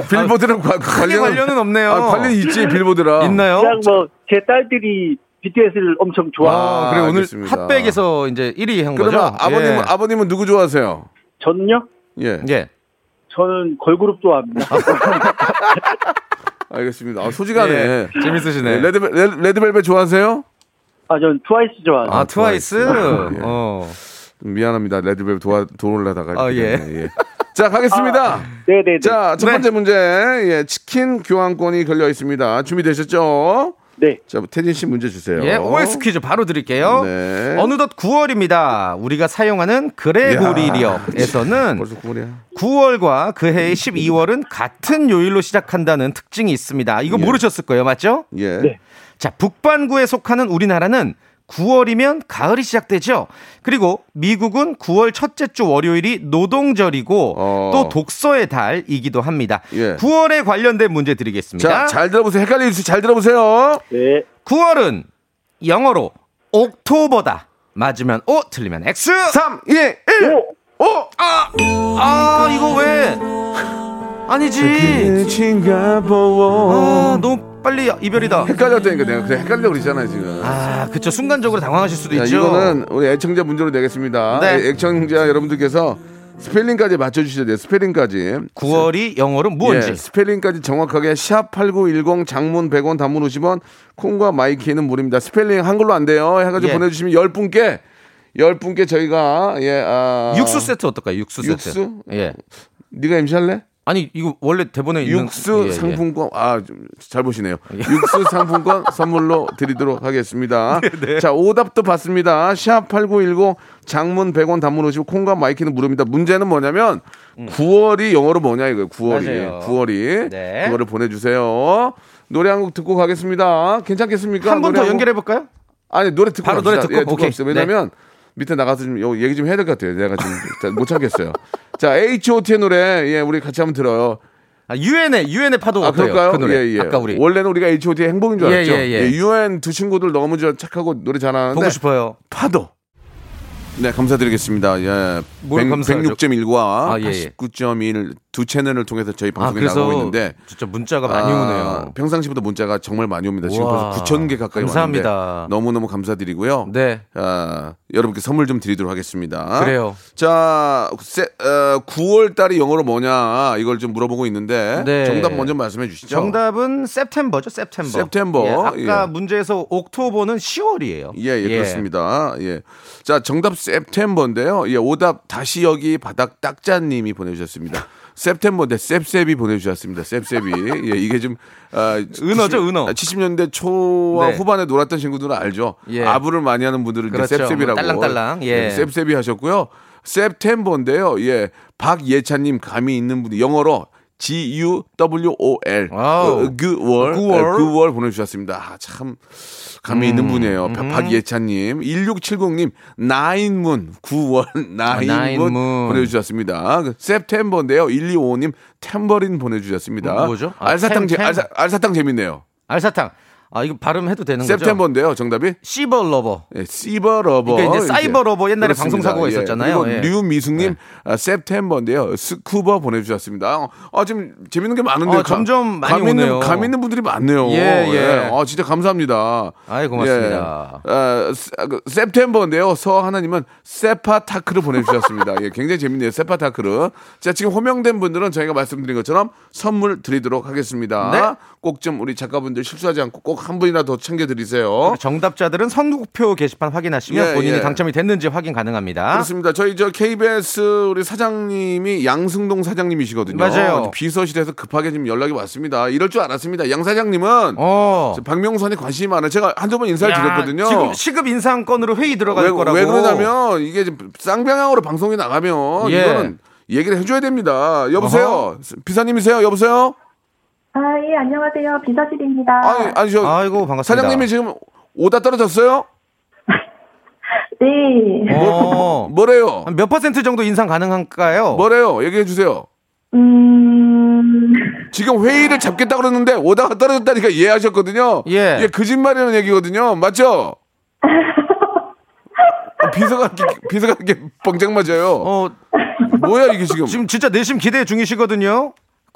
[SPEAKER 2] 빌보드랑 관-
[SPEAKER 6] 크게
[SPEAKER 2] 관련은
[SPEAKER 6] 관련은 없네요.
[SPEAKER 2] 아, 관련 있지 빌보드랑.
[SPEAKER 6] 있나요?
[SPEAKER 3] 그냥 뭐, 제 딸들이 BTS를 엄청 좋아.
[SPEAKER 6] 아, 그래 오늘
[SPEAKER 2] 알겠습니다.
[SPEAKER 6] 핫백에서 이제 1위 한 거죠?
[SPEAKER 2] 그러면 아버님은
[SPEAKER 6] 예.
[SPEAKER 2] 아버님은 누구 좋아하세요?
[SPEAKER 3] 저는요?
[SPEAKER 2] 예.
[SPEAKER 6] 예.
[SPEAKER 3] 저는 걸그룹 좋아합니다.
[SPEAKER 2] 알겠습니다. 아, 소지가네.
[SPEAKER 6] 예, 재밌으시네.
[SPEAKER 2] 레드 레드, 레드벨벳 좋아하세요?
[SPEAKER 3] 아, 전 트와이스 좋아합니다.
[SPEAKER 6] 아, 트와이스.
[SPEAKER 2] 예.
[SPEAKER 6] 어.
[SPEAKER 2] 좀 미안합니다. 레드벨벳 도와 도울라다가.
[SPEAKER 6] 아, 예.
[SPEAKER 2] 되네. 예. 자, 가겠습니다.
[SPEAKER 3] 네네네.
[SPEAKER 2] 자, 첫
[SPEAKER 6] 네.
[SPEAKER 2] 번째 문제. 예, 치킨 교환권이 걸려 있습니다. 준비되셨죠?
[SPEAKER 3] 네.
[SPEAKER 2] 자, 태진 씨 문제 주세요.
[SPEAKER 6] 예, OX 퀴즈 바로 드릴게요.
[SPEAKER 2] 네.
[SPEAKER 6] 어느덧 9월입니다. 우리가 사용하는 그레고리력에서는
[SPEAKER 2] 벌써 9월이야.
[SPEAKER 6] 9월과 그 해의 12월은 같은 요일로 시작한다는 특징이 있습니다. 이거
[SPEAKER 2] 예.
[SPEAKER 6] 모르셨을 거예요, 맞죠?
[SPEAKER 2] 예.
[SPEAKER 3] 네.
[SPEAKER 6] 자, 북반구에 속하는 우리나라는 9월이면 가을이 시작되죠. 그리고 미국은 9월 첫째 주 월요일이 노동절이고
[SPEAKER 2] 어.
[SPEAKER 6] 또 독서의 달이기도 합니다.
[SPEAKER 2] 예.
[SPEAKER 6] 9월에 관련된 문제 드리겠습니다.
[SPEAKER 2] 자, 잘 들어보세요. 헷갈릴 수, 잘 들어보세요.
[SPEAKER 3] 네.
[SPEAKER 6] 9월은 영어로 옥토버다. 맞으면 O, 틀리면 X.
[SPEAKER 2] 3, 2, 1.
[SPEAKER 3] 오!
[SPEAKER 2] 오!
[SPEAKER 6] 아, 아 이거 왜? 아니지. 아, 너무 빨리 이별이다.
[SPEAKER 2] 헷갈렸다니까 내가 그냥 헷갈려 그랬잖아요, 지금.
[SPEAKER 6] 아, 그쵸. 순간적으로 당황하실 수도
[SPEAKER 2] 자,
[SPEAKER 6] 있죠.
[SPEAKER 2] 이거는 우리 애청자 문제로 내겠습니다.
[SPEAKER 6] 네.
[SPEAKER 2] 애- 애청자 여러분들께서 스펠링까지 맞춰주셔야 돼요. 스펠링까지.
[SPEAKER 6] 9월이 영어로 뭔지.
[SPEAKER 2] 예, 스펠링까지 정확하게 샵8910 장문 100원 단문 50원 콩과 my K는 무료입니다. 스펠링 한글로 안 돼요. 해가지고
[SPEAKER 6] 예.
[SPEAKER 2] 보내주시면 10분께 10분께 저희가 예, 아,
[SPEAKER 6] 육수 세트 어떨까요? 육수 세트.
[SPEAKER 2] 육수?
[SPEAKER 6] 예.
[SPEAKER 2] 네가 MC 할래?
[SPEAKER 6] 아니 이거 원래 대본에 있는
[SPEAKER 2] 육수
[SPEAKER 6] 예, 예.
[SPEAKER 2] 상품권 아, 잘 보시네요. 육수 상품권 선물로 드리도록 하겠습니다.
[SPEAKER 6] 네,
[SPEAKER 2] 자 오답도 받습니다. 샵 8910 장문 100원 단문 50 콩과 마이케이는 무료입니다. 문제는 뭐냐면 9월이 영어로 뭐냐 이거예요. 9월이
[SPEAKER 6] 음. 맞아요.
[SPEAKER 2] 9월이
[SPEAKER 6] 네.
[SPEAKER 2] 그거를 보내주세요. 노래 한 곡 듣고 가겠습니다. 괜찮겠습니까?
[SPEAKER 6] 한 번더
[SPEAKER 2] 곡?
[SPEAKER 6] 연결해 볼까요?
[SPEAKER 2] 아니 노래 듣고
[SPEAKER 6] 바로
[SPEAKER 2] 갑시다.
[SPEAKER 6] 노래 듣고?
[SPEAKER 2] 예, 듣고
[SPEAKER 6] 오케이.
[SPEAKER 2] 갑시다. 왜냐면 밑에 나가서 좀 요- 얘기 좀 해야 될 것 같아요. 내가 지금 자, 못 참겠어요. 자 H.O.T의 노래 예 우리 같이 한번 들어요.
[SPEAKER 6] 아, 유엔의 유엔의 파도
[SPEAKER 2] 아? 그럴까요?
[SPEAKER 6] 그 노래.
[SPEAKER 2] 예, 예.
[SPEAKER 6] 아까 우리
[SPEAKER 2] 원래는 우리가 H.O.T의 행복인 줄
[SPEAKER 6] 예,
[SPEAKER 2] 알았죠.
[SPEAKER 6] 예, 예.
[SPEAKER 2] UN 두 친구들 너무 저 착하고 노래 잘하는데
[SPEAKER 6] 보고 싶어요.
[SPEAKER 2] 파도. 네, 감사드리겠습니다. 예.
[SPEAKER 6] 뭘 감사하죠?
[SPEAKER 2] 106.1과
[SPEAKER 6] 아, 예, 예.
[SPEAKER 2] 89.1 두 채널을 통해서 저희
[SPEAKER 6] 아,
[SPEAKER 2] 방송에
[SPEAKER 6] 그래서
[SPEAKER 2] 나가고 있는데
[SPEAKER 6] 진짜 문자가 많이
[SPEAKER 2] 아,
[SPEAKER 6] 오네요.
[SPEAKER 2] 평상시보다 문자가 정말 많이 옵니다. 지금
[SPEAKER 6] 우와,
[SPEAKER 2] 벌써 9천 개 가까이
[SPEAKER 6] 감사합니다.
[SPEAKER 2] 왔는데 너무너무 감사드리고요.
[SPEAKER 6] 네.
[SPEAKER 2] 아, 여러분께 선물 좀 드리도록 하겠습니다.
[SPEAKER 6] 그래요.
[SPEAKER 2] 자, 세, 어, 9월 달이 영어로 뭐냐 이걸 좀 물어보고 있는데
[SPEAKER 6] 네.
[SPEAKER 2] 정답 먼저 말씀해 주시죠.
[SPEAKER 6] 정답은 september죠, september.
[SPEAKER 2] September.
[SPEAKER 6] 예, 아까
[SPEAKER 2] 예.
[SPEAKER 6] 문제에서 옥토버는 10월이에요.
[SPEAKER 2] 예, 예, 그렇습니다. 예. 자, 정답 september인데요. 예, 오답 다시 여기 바닥 딱자님이 보내주셨습니다. September인데 셉셉이 보내주셨습니다. 셉셉이. 예, 이게 좀, 아,
[SPEAKER 6] 은어죠, 은어.
[SPEAKER 2] 70년대 초와
[SPEAKER 6] 네.
[SPEAKER 2] 후반에 놀았던 친구들은 알죠.
[SPEAKER 6] 예.
[SPEAKER 2] 아부를 많이 하는 분들은
[SPEAKER 6] 그렇죠.
[SPEAKER 2] 이제 셉셉이라고.
[SPEAKER 6] 뭐 딸랑딸랑, 예.
[SPEAKER 2] 셉셉이 하셨고요. september인데요. 예. 박예찬님 감이 있는 분이 영어로 G U W O L
[SPEAKER 6] wow.
[SPEAKER 2] 그월
[SPEAKER 6] 구월.
[SPEAKER 2] 그월 보내주셨습니다. 아, 참 감이 있는 분이에요. 박- 박예찬님 1670님 nine moon 9월 nine moon
[SPEAKER 6] 아, nine moon.
[SPEAKER 2] 보내주셨습니다. 그 september인데요. 1255님 탬버린 보내주셨습니다.
[SPEAKER 6] 뭐- 뭐죠? 아,
[SPEAKER 2] 알사탕
[SPEAKER 6] 템-
[SPEAKER 2] 재,
[SPEAKER 6] 템.
[SPEAKER 2] 알사, 알사탕 재밌네요.
[SPEAKER 6] 알사탕. 아 이거 발음해도 되는 거죠?
[SPEAKER 2] september인데요. 정답이
[SPEAKER 6] 시버 러버.
[SPEAKER 2] 예, 시버 러버.
[SPEAKER 6] 이게 이제 cyber lover 옛날에
[SPEAKER 2] 그렇습니다.
[SPEAKER 6] 방송 사고가
[SPEAKER 2] 예.
[SPEAKER 6] 있었잖아요.
[SPEAKER 2] 그리고
[SPEAKER 6] 예.
[SPEAKER 2] 류미숙님 아, september인데요. 스쿠버 보내주셨습니다. 아 지금 재밌는 게 많은데요.
[SPEAKER 6] 어, 점점 많이
[SPEAKER 2] 감 있는,
[SPEAKER 6] 오네요.
[SPEAKER 2] 감 있는 분들이 많네요.
[SPEAKER 6] 예, 예.
[SPEAKER 2] 아 진짜 감사합니다.
[SPEAKER 6] 아이, 고맙습니다.
[SPEAKER 2] 예. 아, 스- 아, 그, september인데요. 서 하나님은 세팍타크로를 보내주셨습니다. 예, 굉장히 재밌네요. 세팍타크로를. 자 지금 호명된 분들은 저희가 말씀드린 것처럼 선물 드리도록 하겠습니다.
[SPEAKER 6] 네.
[SPEAKER 2] 꼭좀 우리 작가분들 실수하지 않고 꼭한 분이나 더 챙겨드리세요.
[SPEAKER 6] 정답자들은 선곡표 게시판 확인하시면
[SPEAKER 2] 예,
[SPEAKER 6] 본인이
[SPEAKER 2] 예.
[SPEAKER 6] 당첨이 됐는지 확인 가능합니다.
[SPEAKER 2] 그렇습니다. 저희 저 KBS 우리 사장님이 양승동 사장님이시거든요.
[SPEAKER 6] 맞아요.
[SPEAKER 2] 비서실에서 급하게 지금 연락이 왔습니다. 이럴 줄 알았습니다. 양 사장님은
[SPEAKER 6] 어.
[SPEAKER 2] 저 박명선에 관심이 많아요. 제가 한두 번 인사를
[SPEAKER 6] 야,
[SPEAKER 2] 드렸거든요.
[SPEAKER 6] 지금 시급 인상건으로 회의 들어갈
[SPEAKER 2] 왜,
[SPEAKER 6] 거라고.
[SPEAKER 2] 왜 그러냐면 이게 좀 쌍방향으로 방송이 나가면
[SPEAKER 6] 예.
[SPEAKER 2] 이거는 얘기를 해줘야 됩니다. 여보세요, 비사님이세요? 여보세요?
[SPEAKER 4] 아, 예, 안녕하세요. 비서실입니다.
[SPEAKER 2] 아니, 아니 저
[SPEAKER 6] 아이고 반갑습니다.
[SPEAKER 2] 사장님이 지금 오다 떨어졌어요?
[SPEAKER 4] 네.
[SPEAKER 6] 어.
[SPEAKER 2] 뭐래요?
[SPEAKER 6] 몇 퍼센트 정도 인상 가능할까요?
[SPEAKER 2] 뭐래요? 얘기해 주세요.
[SPEAKER 4] 음,
[SPEAKER 2] 지금 회의를 잡겠다 그러는데 오다가 떨어졌다니까 이해하셨거든요.
[SPEAKER 6] 예.
[SPEAKER 2] 이게 거짓말이라는 얘기거든요. 맞죠? 어, 비서가 이렇게, 비서가 이렇게 뻥짝 맞아요.
[SPEAKER 6] 어,
[SPEAKER 2] 뭐야 이게 지금?
[SPEAKER 6] 지금 진짜 내심 기대 중이시거든요.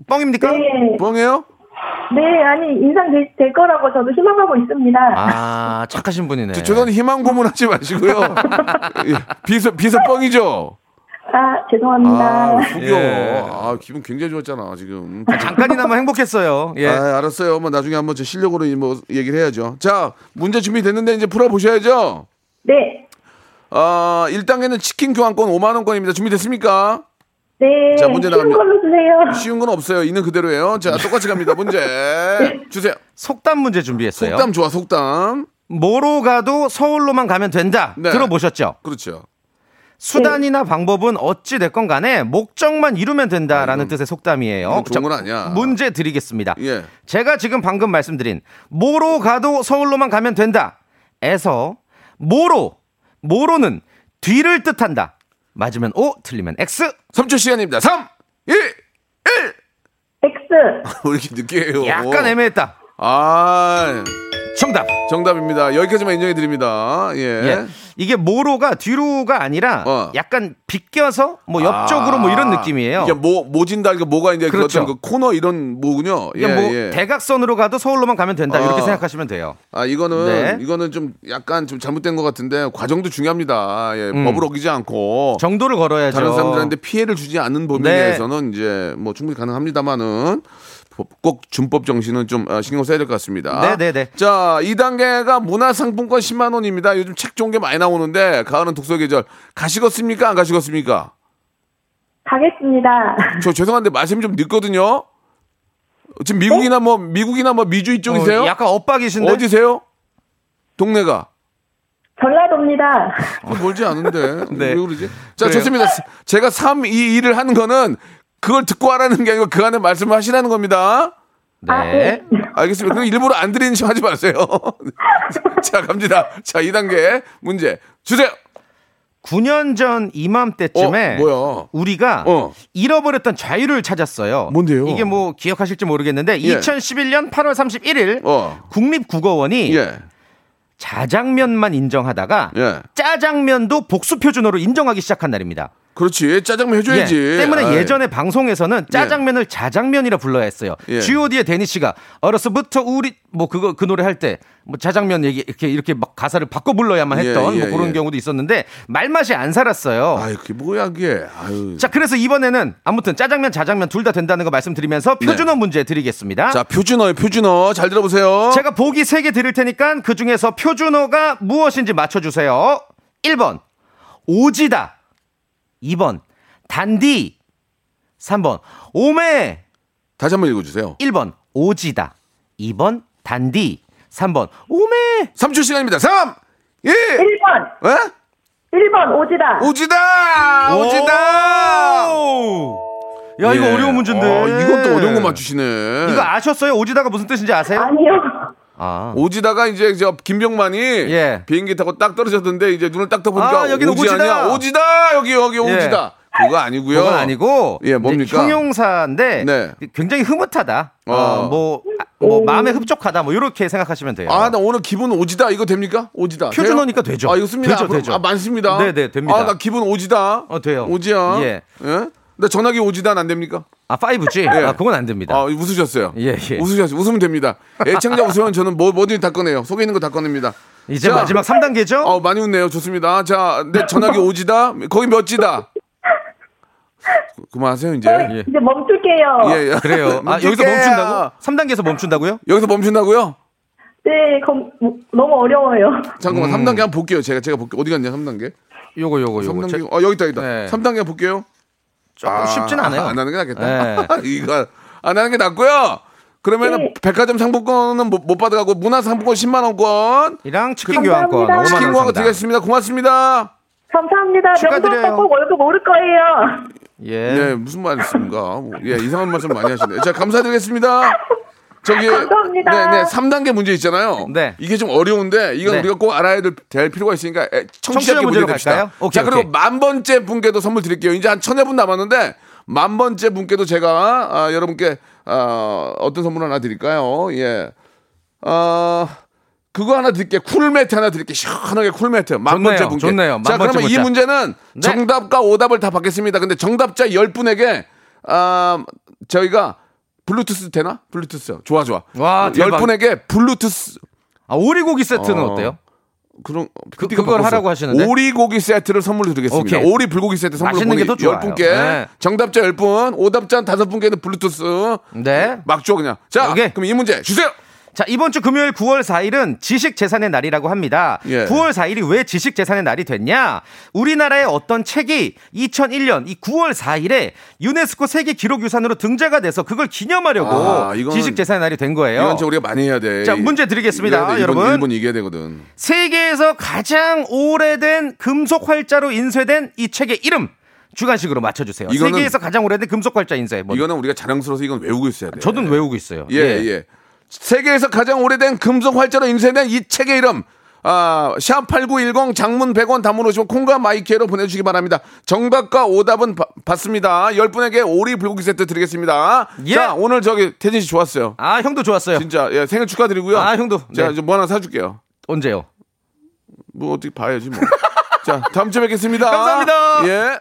[SPEAKER 6] 뻥입니까?
[SPEAKER 4] 네.
[SPEAKER 2] 뻥이에요?
[SPEAKER 4] 네, 아니, 인상 될, 될 거라고 저도 희망하고 있습니다.
[SPEAKER 6] 아, 착하신 분이네.
[SPEAKER 2] 죄송한데 희망 고문하지 마시고요. 예, 비서 비서 뻥이죠.
[SPEAKER 4] 아, 죄송합니다.
[SPEAKER 2] 아, 속여.
[SPEAKER 6] 예.
[SPEAKER 2] 아, 기분 굉장히 좋았잖아, 지금.
[SPEAKER 6] 잠깐이나마 행복했어요. 예.
[SPEAKER 2] 아, 알았어요. 뭐 나중에 한번 제 실력으로 뭐 얘기를 해야죠. 자, 문제 준비됐는데 이제 풀어 보셔야죠.
[SPEAKER 4] 네,
[SPEAKER 2] 아, 1단계는 치킨 교환권 5만 원권입니다. 준비됐습니까?
[SPEAKER 4] 네.
[SPEAKER 2] 자, 문제
[SPEAKER 4] 쉬운
[SPEAKER 2] 나갑니다.
[SPEAKER 4] 걸로 주세요.
[SPEAKER 2] 쉬운 건 없어요. 있는 그대로예요. 자, 똑같이 갑니다. 문제 주세요.
[SPEAKER 6] 속담 문제 준비했어요.
[SPEAKER 2] 속담 좋아, 속담.
[SPEAKER 6] 뭐로 가도 서울로만 가면 된다.
[SPEAKER 2] 네.
[SPEAKER 6] 들어보셨죠?
[SPEAKER 2] 그렇죠.
[SPEAKER 6] 수단이나 방법은 어찌 됐건 간에 목적만 이루면 된다라는 뜻의 속담이에요.
[SPEAKER 2] 좋은
[SPEAKER 6] 자,
[SPEAKER 2] 건 아니야.
[SPEAKER 6] 문제 드리겠습니다.
[SPEAKER 2] 예.
[SPEAKER 6] 제가 지금 방금 말씀드린 뭐로 가도 서울로만 가면 된다. 에서 뭐로 뭐로는 뒤를 뜻한다. 맞으면 O, 틀리면 X.
[SPEAKER 2] 3초 시간입니다. 3, 2, 1.
[SPEAKER 4] X.
[SPEAKER 2] 왜 이렇게 늦게 해요?
[SPEAKER 6] 약간 애매했다.
[SPEAKER 2] 아,
[SPEAKER 6] 정답.
[SPEAKER 2] 정답입니다. 여기까지만 인정해 드립니다. 예.
[SPEAKER 6] 예. 이게 모로가 뒤로가 아니라
[SPEAKER 2] 어.
[SPEAKER 6] 약간 비껴서 뭐 옆쪽으로 뭐 이런 느낌이에요.
[SPEAKER 2] 이게 모 모진다 이거 뭐가 이제 그
[SPEAKER 6] 그렇죠.
[SPEAKER 2] 그 코너 이런 뭐군요. 예,
[SPEAKER 6] 이게 뭐
[SPEAKER 2] 예.
[SPEAKER 6] 대각선으로 가도 서울로만 가면 된다 이렇게
[SPEAKER 2] 어.
[SPEAKER 6] 생각하시면 돼요.
[SPEAKER 2] 아 이거는
[SPEAKER 6] 네.
[SPEAKER 2] 이거는 좀 약간 좀 잘못된 것 같은데 과정도 중요합니다. 예,
[SPEAKER 6] 음.
[SPEAKER 2] 법을 어기지 않고
[SPEAKER 6] 정도를 걸어야죠.
[SPEAKER 2] 다른 사람들한테 피해를 주지 않는 범위
[SPEAKER 6] 네.
[SPEAKER 2] 내에서는 이제 뭐 충분히 가능합니다만은 꼭 준법 정신은 좀 아, 신경 써야 될 것 같습니다.
[SPEAKER 6] 네, 네, 네.
[SPEAKER 2] 자, 2단계가 문화상품권 10만 원입니다. 요즘 책 좋은 게 많이 나오는데 가을은 독서 계절 가시겠습니까? 안 가시겠습니까?
[SPEAKER 4] 가겠습니다.
[SPEAKER 2] 저 죄송한데 말씀이 좀 늦거든요. 지금 미국이나 뭐 미국이나 뭐 미주 이쪽이세요?
[SPEAKER 6] 어, 약간 엇박이신데.
[SPEAKER 2] 어디세요? 동네가
[SPEAKER 4] 전라도입니다.
[SPEAKER 2] 그 멀지 않은데
[SPEAKER 6] 네.
[SPEAKER 2] 왜 그러지? 자
[SPEAKER 6] 그래요.
[SPEAKER 2] 좋습니다. 제가 3, 2, 1을 하는 거는 그걸 듣고 하라는 게 아니고 그 안에 말씀을 하시라는 겁니다.
[SPEAKER 4] 아,
[SPEAKER 6] 네.
[SPEAKER 2] 알겠습니다. 그럼 일부러 안 드리는 척 하지 마세요. 자 갑니다. 자 2단계 문제 주세요.
[SPEAKER 6] 9년 전 이맘때쯤에
[SPEAKER 2] 어, 뭐야?
[SPEAKER 6] 우리가
[SPEAKER 2] 어.
[SPEAKER 6] 잃어버렸던 자유를 찾았어요.
[SPEAKER 2] 뭔데요?
[SPEAKER 6] 이게 뭐 기억하실지 모르겠는데
[SPEAKER 2] 예.
[SPEAKER 6] 2011년 8월 31일
[SPEAKER 2] 어.
[SPEAKER 6] 국립국어원이
[SPEAKER 2] 예.
[SPEAKER 6] 자장면만 인정하다가
[SPEAKER 2] 예.
[SPEAKER 6] 짜장면도 복수 표준어로 인정하기 시작한 날입니다.
[SPEAKER 2] 그렇지 짜장면 해줘야지.
[SPEAKER 6] 예, 때문에
[SPEAKER 2] 아이.
[SPEAKER 6] 예전에 방송에서는 짜장면을 자장면이라 불러야 했어요.
[SPEAKER 2] 예.
[SPEAKER 6] G.O.D의 데니 씨가 어려서부터 우리 뭐 그거 그 노래 할 때 뭐 자장면 얘기 이렇게 이렇게 막 가사를 바꿔 불러야만
[SPEAKER 2] 예,
[SPEAKER 6] 했던
[SPEAKER 2] 예,
[SPEAKER 6] 뭐 그런
[SPEAKER 2] 예.
[SPEAKER 6] 경우도 있었는데 말맛이 안 살았어요.
[SPEAKER 2] 아이 그게 뭐야 그게. 아유.
[SPEAKER 6] 자, 그래서 이번에는 아무튼 짜장면, 자장면 둘 다 된다는 거 말씀드리면서 표준어 문제 드리겠습니다.
[SPEAKER 2] 네. 자 표준어요 표준어 잘 들어보세요.
[SPEAKER 6] 제가 보기 세 개 드릴 테니까 그 중에서 표준어가 무엇인지 맞춰주세요. 1번, 오지다. 2번, 단디. 3번, 오메.
[SPEAKER 2] 다시 한번 읽어주세요.
[SPEAKER 6] 1번, 오지다. 2번, 단디. 3번, 오메.
[SPEAKER 2] 3초 시간입니다. 3, 2,
[SPEAKER 4] 1번.
[SPEAKER 2] 에?
[SPEAKER 4] 1번 오지다.
[SPEAKER 2] 오지다! 오지다!
[SPEAKER 6] 오! 야, 이거
[SPEAKER 2] 예.
[SPEAKER 6] 어려운 문제인데.
[SPEAKER 2] 어, 이건 또 어려운 거 맞추시네.
[SPEAKER 6] 이거 아셨어요? 오지다가 무슨 뜻인지 아세요?
[SPEAKER 4] 아니요.
[SPEAKER 6] 아.
[SPEAKER 2] 오지다가 이제 저 김병만이
[SPEAKER 6] 예.
[SPEAKER 2] 비행기 타고 딱 떨어졌는데 이제 눈을 딱 떠보니까
[SPEAKER 6] 아, 여기는
[SPEAKER 2] 오지
[SPEAKER 6] 오지다.
[SPEAKER 2] 아니야? 오지다 여기 여기 오지다. 그거 아니고요.
[SPEAKER 6] 그건 아니고
[SPEAKER 2] 예, 뭡니까?
[SPEAKER 6] 형용사인데
[SPEAKER 2] 네.
[SPEAKER 6] 굉장히 흐뭇하다. 어,
[SPEAKER 2] 어.
[SPEAKER 6] 뭐, 아, 뭐 마음에 흡족하다. 뭐 이렇게 생각하시면 돼요.
[SPEAKER 2] 아, 나 오늘 기분 오지다. 이거 됩니까? 오지다.
[SPEAKER 6] 표준어니까
[SPEAKER 2] 돼요?
[SPEAKER 6] 되죠.
[SPEAKER 2] 아, 이거 씁니다.
[SPEAKER 6] 되죠,
[SPEAKER 2] 그럼,
[SPEAKER 6] 되죠.
[SPEAKER 2] 아, 많습니다.
[SPEAKER 6] 네, 네, 됩니다.
[SPEAKER 2] 아, 나 기분 오지다.
[SPEAKER 6] 어, 돼요.
[SPEAKER 2] 오지야.
[SPEAKER 6] 예.
[SPEAKER 2] 예? 나 전화기 오지다 안 됩니까?
[SPEAKER 6] 아, 5G?
[SPEAKER 2] 예.
[SPEAKER 6] 아, 그건 안 됩니다.
[SPEAKER 2] 아, 웃으셨어요.
[SPEAKER 6] 예, 예.
[SPEAKER 2] 웃으셨어요. 웃으면 됩니다. 애청자 웃으면 저는 뭐, 뭐든지 다 꺼내요. 속에 있는 거 다 꺼냅니다.
[SPEAKER 6] 이제
[SPEAKER 2] 자,
[SPEAKER 6] 마지막 3단계죠?
[SPEAKER 2] 어, 많이 웃네요. 좋습니다. 자, 내 전화기 오지다. 거기 몇 지다? 그- 그만하세요, 이제.
[SPEAKER 6] 예.
[SPEAKER 4] 이제 멈출게요.
[SPEAKER 2] 예, 예.
[SPEAKER 6] 그래요. 아, 여기서. 멈춘다고? 3단계에서 멈춘다고요?
[SPEAKER 2] 여기서 멈춘다고요?
[SPEAKER 4] 네, 검, 너무 어려워요.
[SPEAKER 2] 잠깐만,
[SPEAKER 6] 음.
[SPEAKER 2] 3단계 한번 볼게요. 제가, 제가 볼게요. 어디 갔냐, 3단계?
[SPEAKER 6] 요거, 요거, 요거.
[SPEAKER 2] 3단계.
[SPEAKER 6] 제-
[SPEAKER 2] 어, 여기 있다, 여기 있다.
[SPEAKER 6] 네.
[SPEAKER 2] 3단계 볼게요.
[SPEAKER 6] 조금 쉽진 않아요.
[SPEAKER 2] 안 하는 게 낫겠다.
[SPEAKER 6] 네.
[SPEAKER 2] 이거 안 하는 게 낫고요. 그러면은
[SPEAKER 4] 네.
[SPEAKER 2] 백화점 상품권은 못, 못 받아가고 문화 상품권 10만 원권
[SPEAKER 6] 이랑 치킨
[SPEAKER 4] 감사합니다.
[SPEAKER 6] 교환권 5만 원
[SPEAKER 2] 치킨
[SPEAKER 6] 상당.
[SPEAKER 2] 드리겠습니다. 고맙습니다.
[SPEAKER 4] 감사합니다.
[SPEAKER 6] 축하드려요.
[SPEAKER 4] 꼭 월급 오를 거예요.
[SPEAKER 6] 예.
[SPEAKER 2] 네, 무슨 말씀인가? 뭐, 예, 이상한 말씀 많이 하시네요. 자, 감사드리겠습니다. 저기
[SPEAKER 4] 감사합니다.
[SPEAKER 2] 네, 네, 3단계 문제 있잖아요.
[SPEAKER 6] 네.
[SPEAKER 2] 이게 좀 어려운데 이건
[SPEAKER 6] 네.
[SPEAKER 2] 우리가 꼭 알아야 될, 될 필요가 있으니까 에,
[SPEAKER 6] 청취자
[SPEAKER 2] 청취자 문제.
[SPEAKER 6] 갈까요? 오케이,
[SPEAKER 2] 자, 그리고
[SPEAKER 6] 오케이.
[SPEAKER 2] 만 번째 분께도 선물 드릴게요. 이제 한 천여 분 남았는데 만 번째 분께도 제가 아, 여러분께 아, 어떤 선물 하나 드릴까요? 예. 어, 그거 하나 드릴게요. 쿨매트 하나 드릴게요. 시원하게 쿨매트. 만
[SPEAKER 6] 좋네요,
[SPEAKER 2] 번째 분께.
[SPEAKER 6] 좋네요. 만
[SPEAKER 2] 자,
[SPEAKER 6] 번째
[SPEAKER 2] 그러면 이
[SPEAKER 6] 문자.
[SPEAKER 2] 문제는
[SPEAKER 6] 네.
[SPEAKER 2] 정답과 오답을 다 받겠습니다. 근데 정답자 10분에게 아, 저희가 블루투스 되나? 블루투스. 좋아, 좋아.
[SPEAKER 6] 와,
[SPEAKER 2] 열
[SPEAKER 6] 대박.
[SPEAKER 2] 분에게 블루투스.
[SPEAKER 6] 아, 오리고기 세트는
[SPEAKER 2] 어.
[SPEAKER 6] 어. 때요
[SPEAKER 2] 그런
[SPEAKER 6] 그-
[SPEAKER 2] PD가
[SPEAKER 6] 그걸
[SPEAKER 2] 바꿨어.
[SPEAKER 6] 하라고 하시는데?
[SPEAKER 2] 오리 고기 세트를 선물로 드리겠습니다.
[SPEAKER 6] 오케이.
[SPEAKER 2] 오리 불고기 세트 선물로
[SPEAKER 6] 맛있는 게
[SPEAKER 2] 보내-
[SPEAKER 6] 더 좋아요.
[SPEAKER 2] 10분께
[SPEAKER 6] 네.
[SPEAKER 2] 정답자 10분, 오답자 5분께는 블루투스
[SPEAKER 6] 네.
[SPEAKER 2] 막 줘 그냥. 자,
[SPEAKER 6] 오케이.
[SPEAKER 2] 그럼 이 문제 주세요.
[SPEAKER 6] 자, 이번 주 금요일 9월 4일은 지식재산의 날이라고 합니다.
[SPEAKER 2] 예.
[SPEAKER 6] 9월 4일이 왜 지식재산의 날이 됐냐? 우리나라의 어떤 책이 2001년 이 9월 4일에 유네스코 세계 기록유산으로 등재가 돼서 그걸 기념하려고
[SPEAKER 2] 아,
[SPEAKER 6] 지식재산의 날이 된 거예요.
[SPEAKER 2] 이건 저 우리가 많이 해야 돼.
[SPEAKER 6] 자, 문제 드리겠습니다,
[SPEAKER 2] 돼. 일본,
[SPEAKER 6] 여러분.
[SPEAKER 2] 일본 이겨야 되거든.
[SPEAKER 6] 세계에서 가장 오래된 금속 활자로 인쇄된 이 책의 이름 주관식으로 맞춰주세요.
[SPEAKER 2] 이거는-
[SPEAKER 6] 세계에서 가장 오래된 금속 활자 인쇄. 뭐,
[SPEAKER 2] 이거는 우리가 자랑스러워서 이건 외우고 있어야 돼.
[SPEAKER 6] 저도 외우고 있어요.
[SPEAKER 2] 예, 예. 세계에서 가장 오래된 금속 활자로 인쇄된 이 책의 이름. 아, 샵8910 장문 100원 담문 오시면 콩과 마이케로 보내주시기 바랍니다. 정답과 오답은 바- 받습니다. 10분에게 오리 불고기 세트 드리겠습니다.
[SPEAKER 6] 예.
[SPEAKER 2] 자, 오늘 저기 태진 씨 좋았어요.
[SPEAKER 6] 아, 형도 좋았어요.
[SPEAKER 2] 진짜, 예, 생일 축하드리고요.
[SPEAKER 6] 아, 형도.
[SPEAKER 2] 제가
[SPEAKER 6] 네.
[SPEAKER 2] 좀뭐 하나 사줄게요.
[SPEAKER 6] 언제요?
[SPEAKER 2] 뭐 어떻게 봐야지 뭐. 자, 다음 주에 뵙겠습니다.
[SPEAKER 6] 감사합니다.
[SPEAKER 2] 예.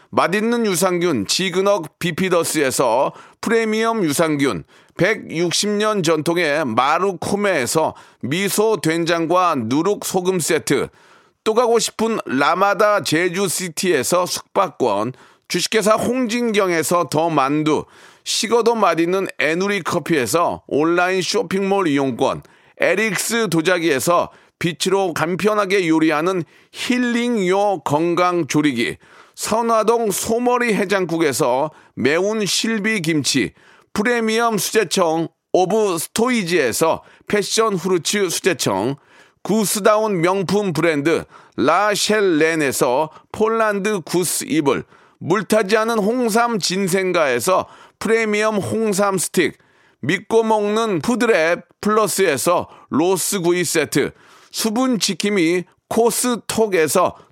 [SPEAKER 2] 맛있는 유산균 지그넉 비피더스에서 프리미엄 유산균, 160년 전통의 마루코메에서 미소 된장과 누룩 소금 세트, 또 가고 싶은 라마다 제주시티에서 숙박권, 주식회사 홍진경에서 더 만두, 식어도 맛있는 에누리 커피에서 온라인 쇼핑몰 이용권, 에릭스 도자기에서 빛으로 간편하게 요리하는 힐링요 건강 조리기, 선화동 소머리 해장국에서 매운 실비 김치, 프리미엄 수제청 오브 스토이지에서 passion fruits 수제청, 구스다운 명품 브랜드 라셸렌에서 폴란드 구스 이불, 물타지 않은 홍삼 진생가에서 프리미엄 홍삼 스틱, 믿고 먹는 푸드랩 플러스에서 로스 구이 세트, 수분 지킴이 코스톡에서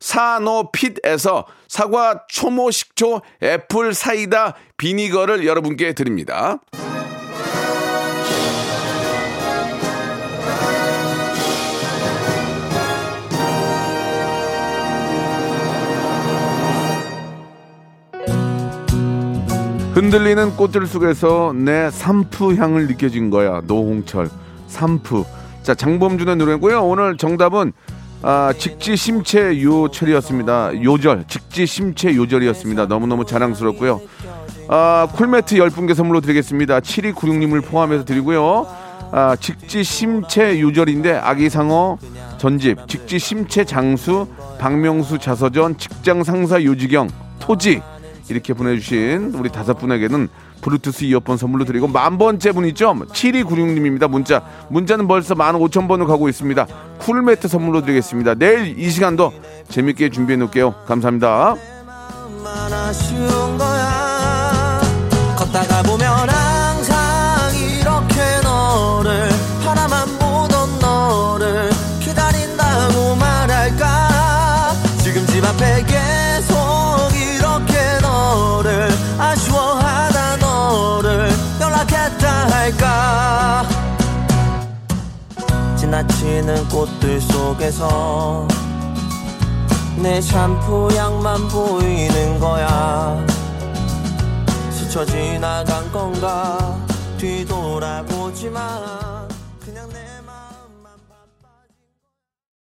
[SPEAKER 2] 사노핏에서 사과 초모 식초 애플 사이다 비니거를 여러분께 드립니다. 흔들리는 꽃들 속에서 내 삼프 향을 느껴진 거야. 노홍철 삼프. 자 장범준의 노래고요. 오늘 정답은 아, 직지 심체 요철이었습니다. 요절 직지 심체 요절이었습니다. 너무너무 자랑스럽고요. 아, 쿨매트 10분께 선물로 드리겠습니다. 7296님을 포함해서 드리고요. 아, 직지 심체 요절인데 아기상어 전집, 직지 심체 장수, 박명수 자서전, 직장 상사 요지경, 토지 이렇게 보내주신 우리 다섯 분에게는 블루투스 이어폰 선물로 드리고 만 번째 분이죠 7296님입니다. 문자. 문자는 벌써 만 오천 번을 가고 있습니다. 쿨매트 선물로 드리겠습니다. 내일 이 시간도 재밌게 준비해 놓을게요. 감사합니다
[SPEAKER 8] 지나치는 꽃들 속에서 내 샴푸 향만 보이는 거야. 스쳐 지나간 건가 뒤돌아보지 마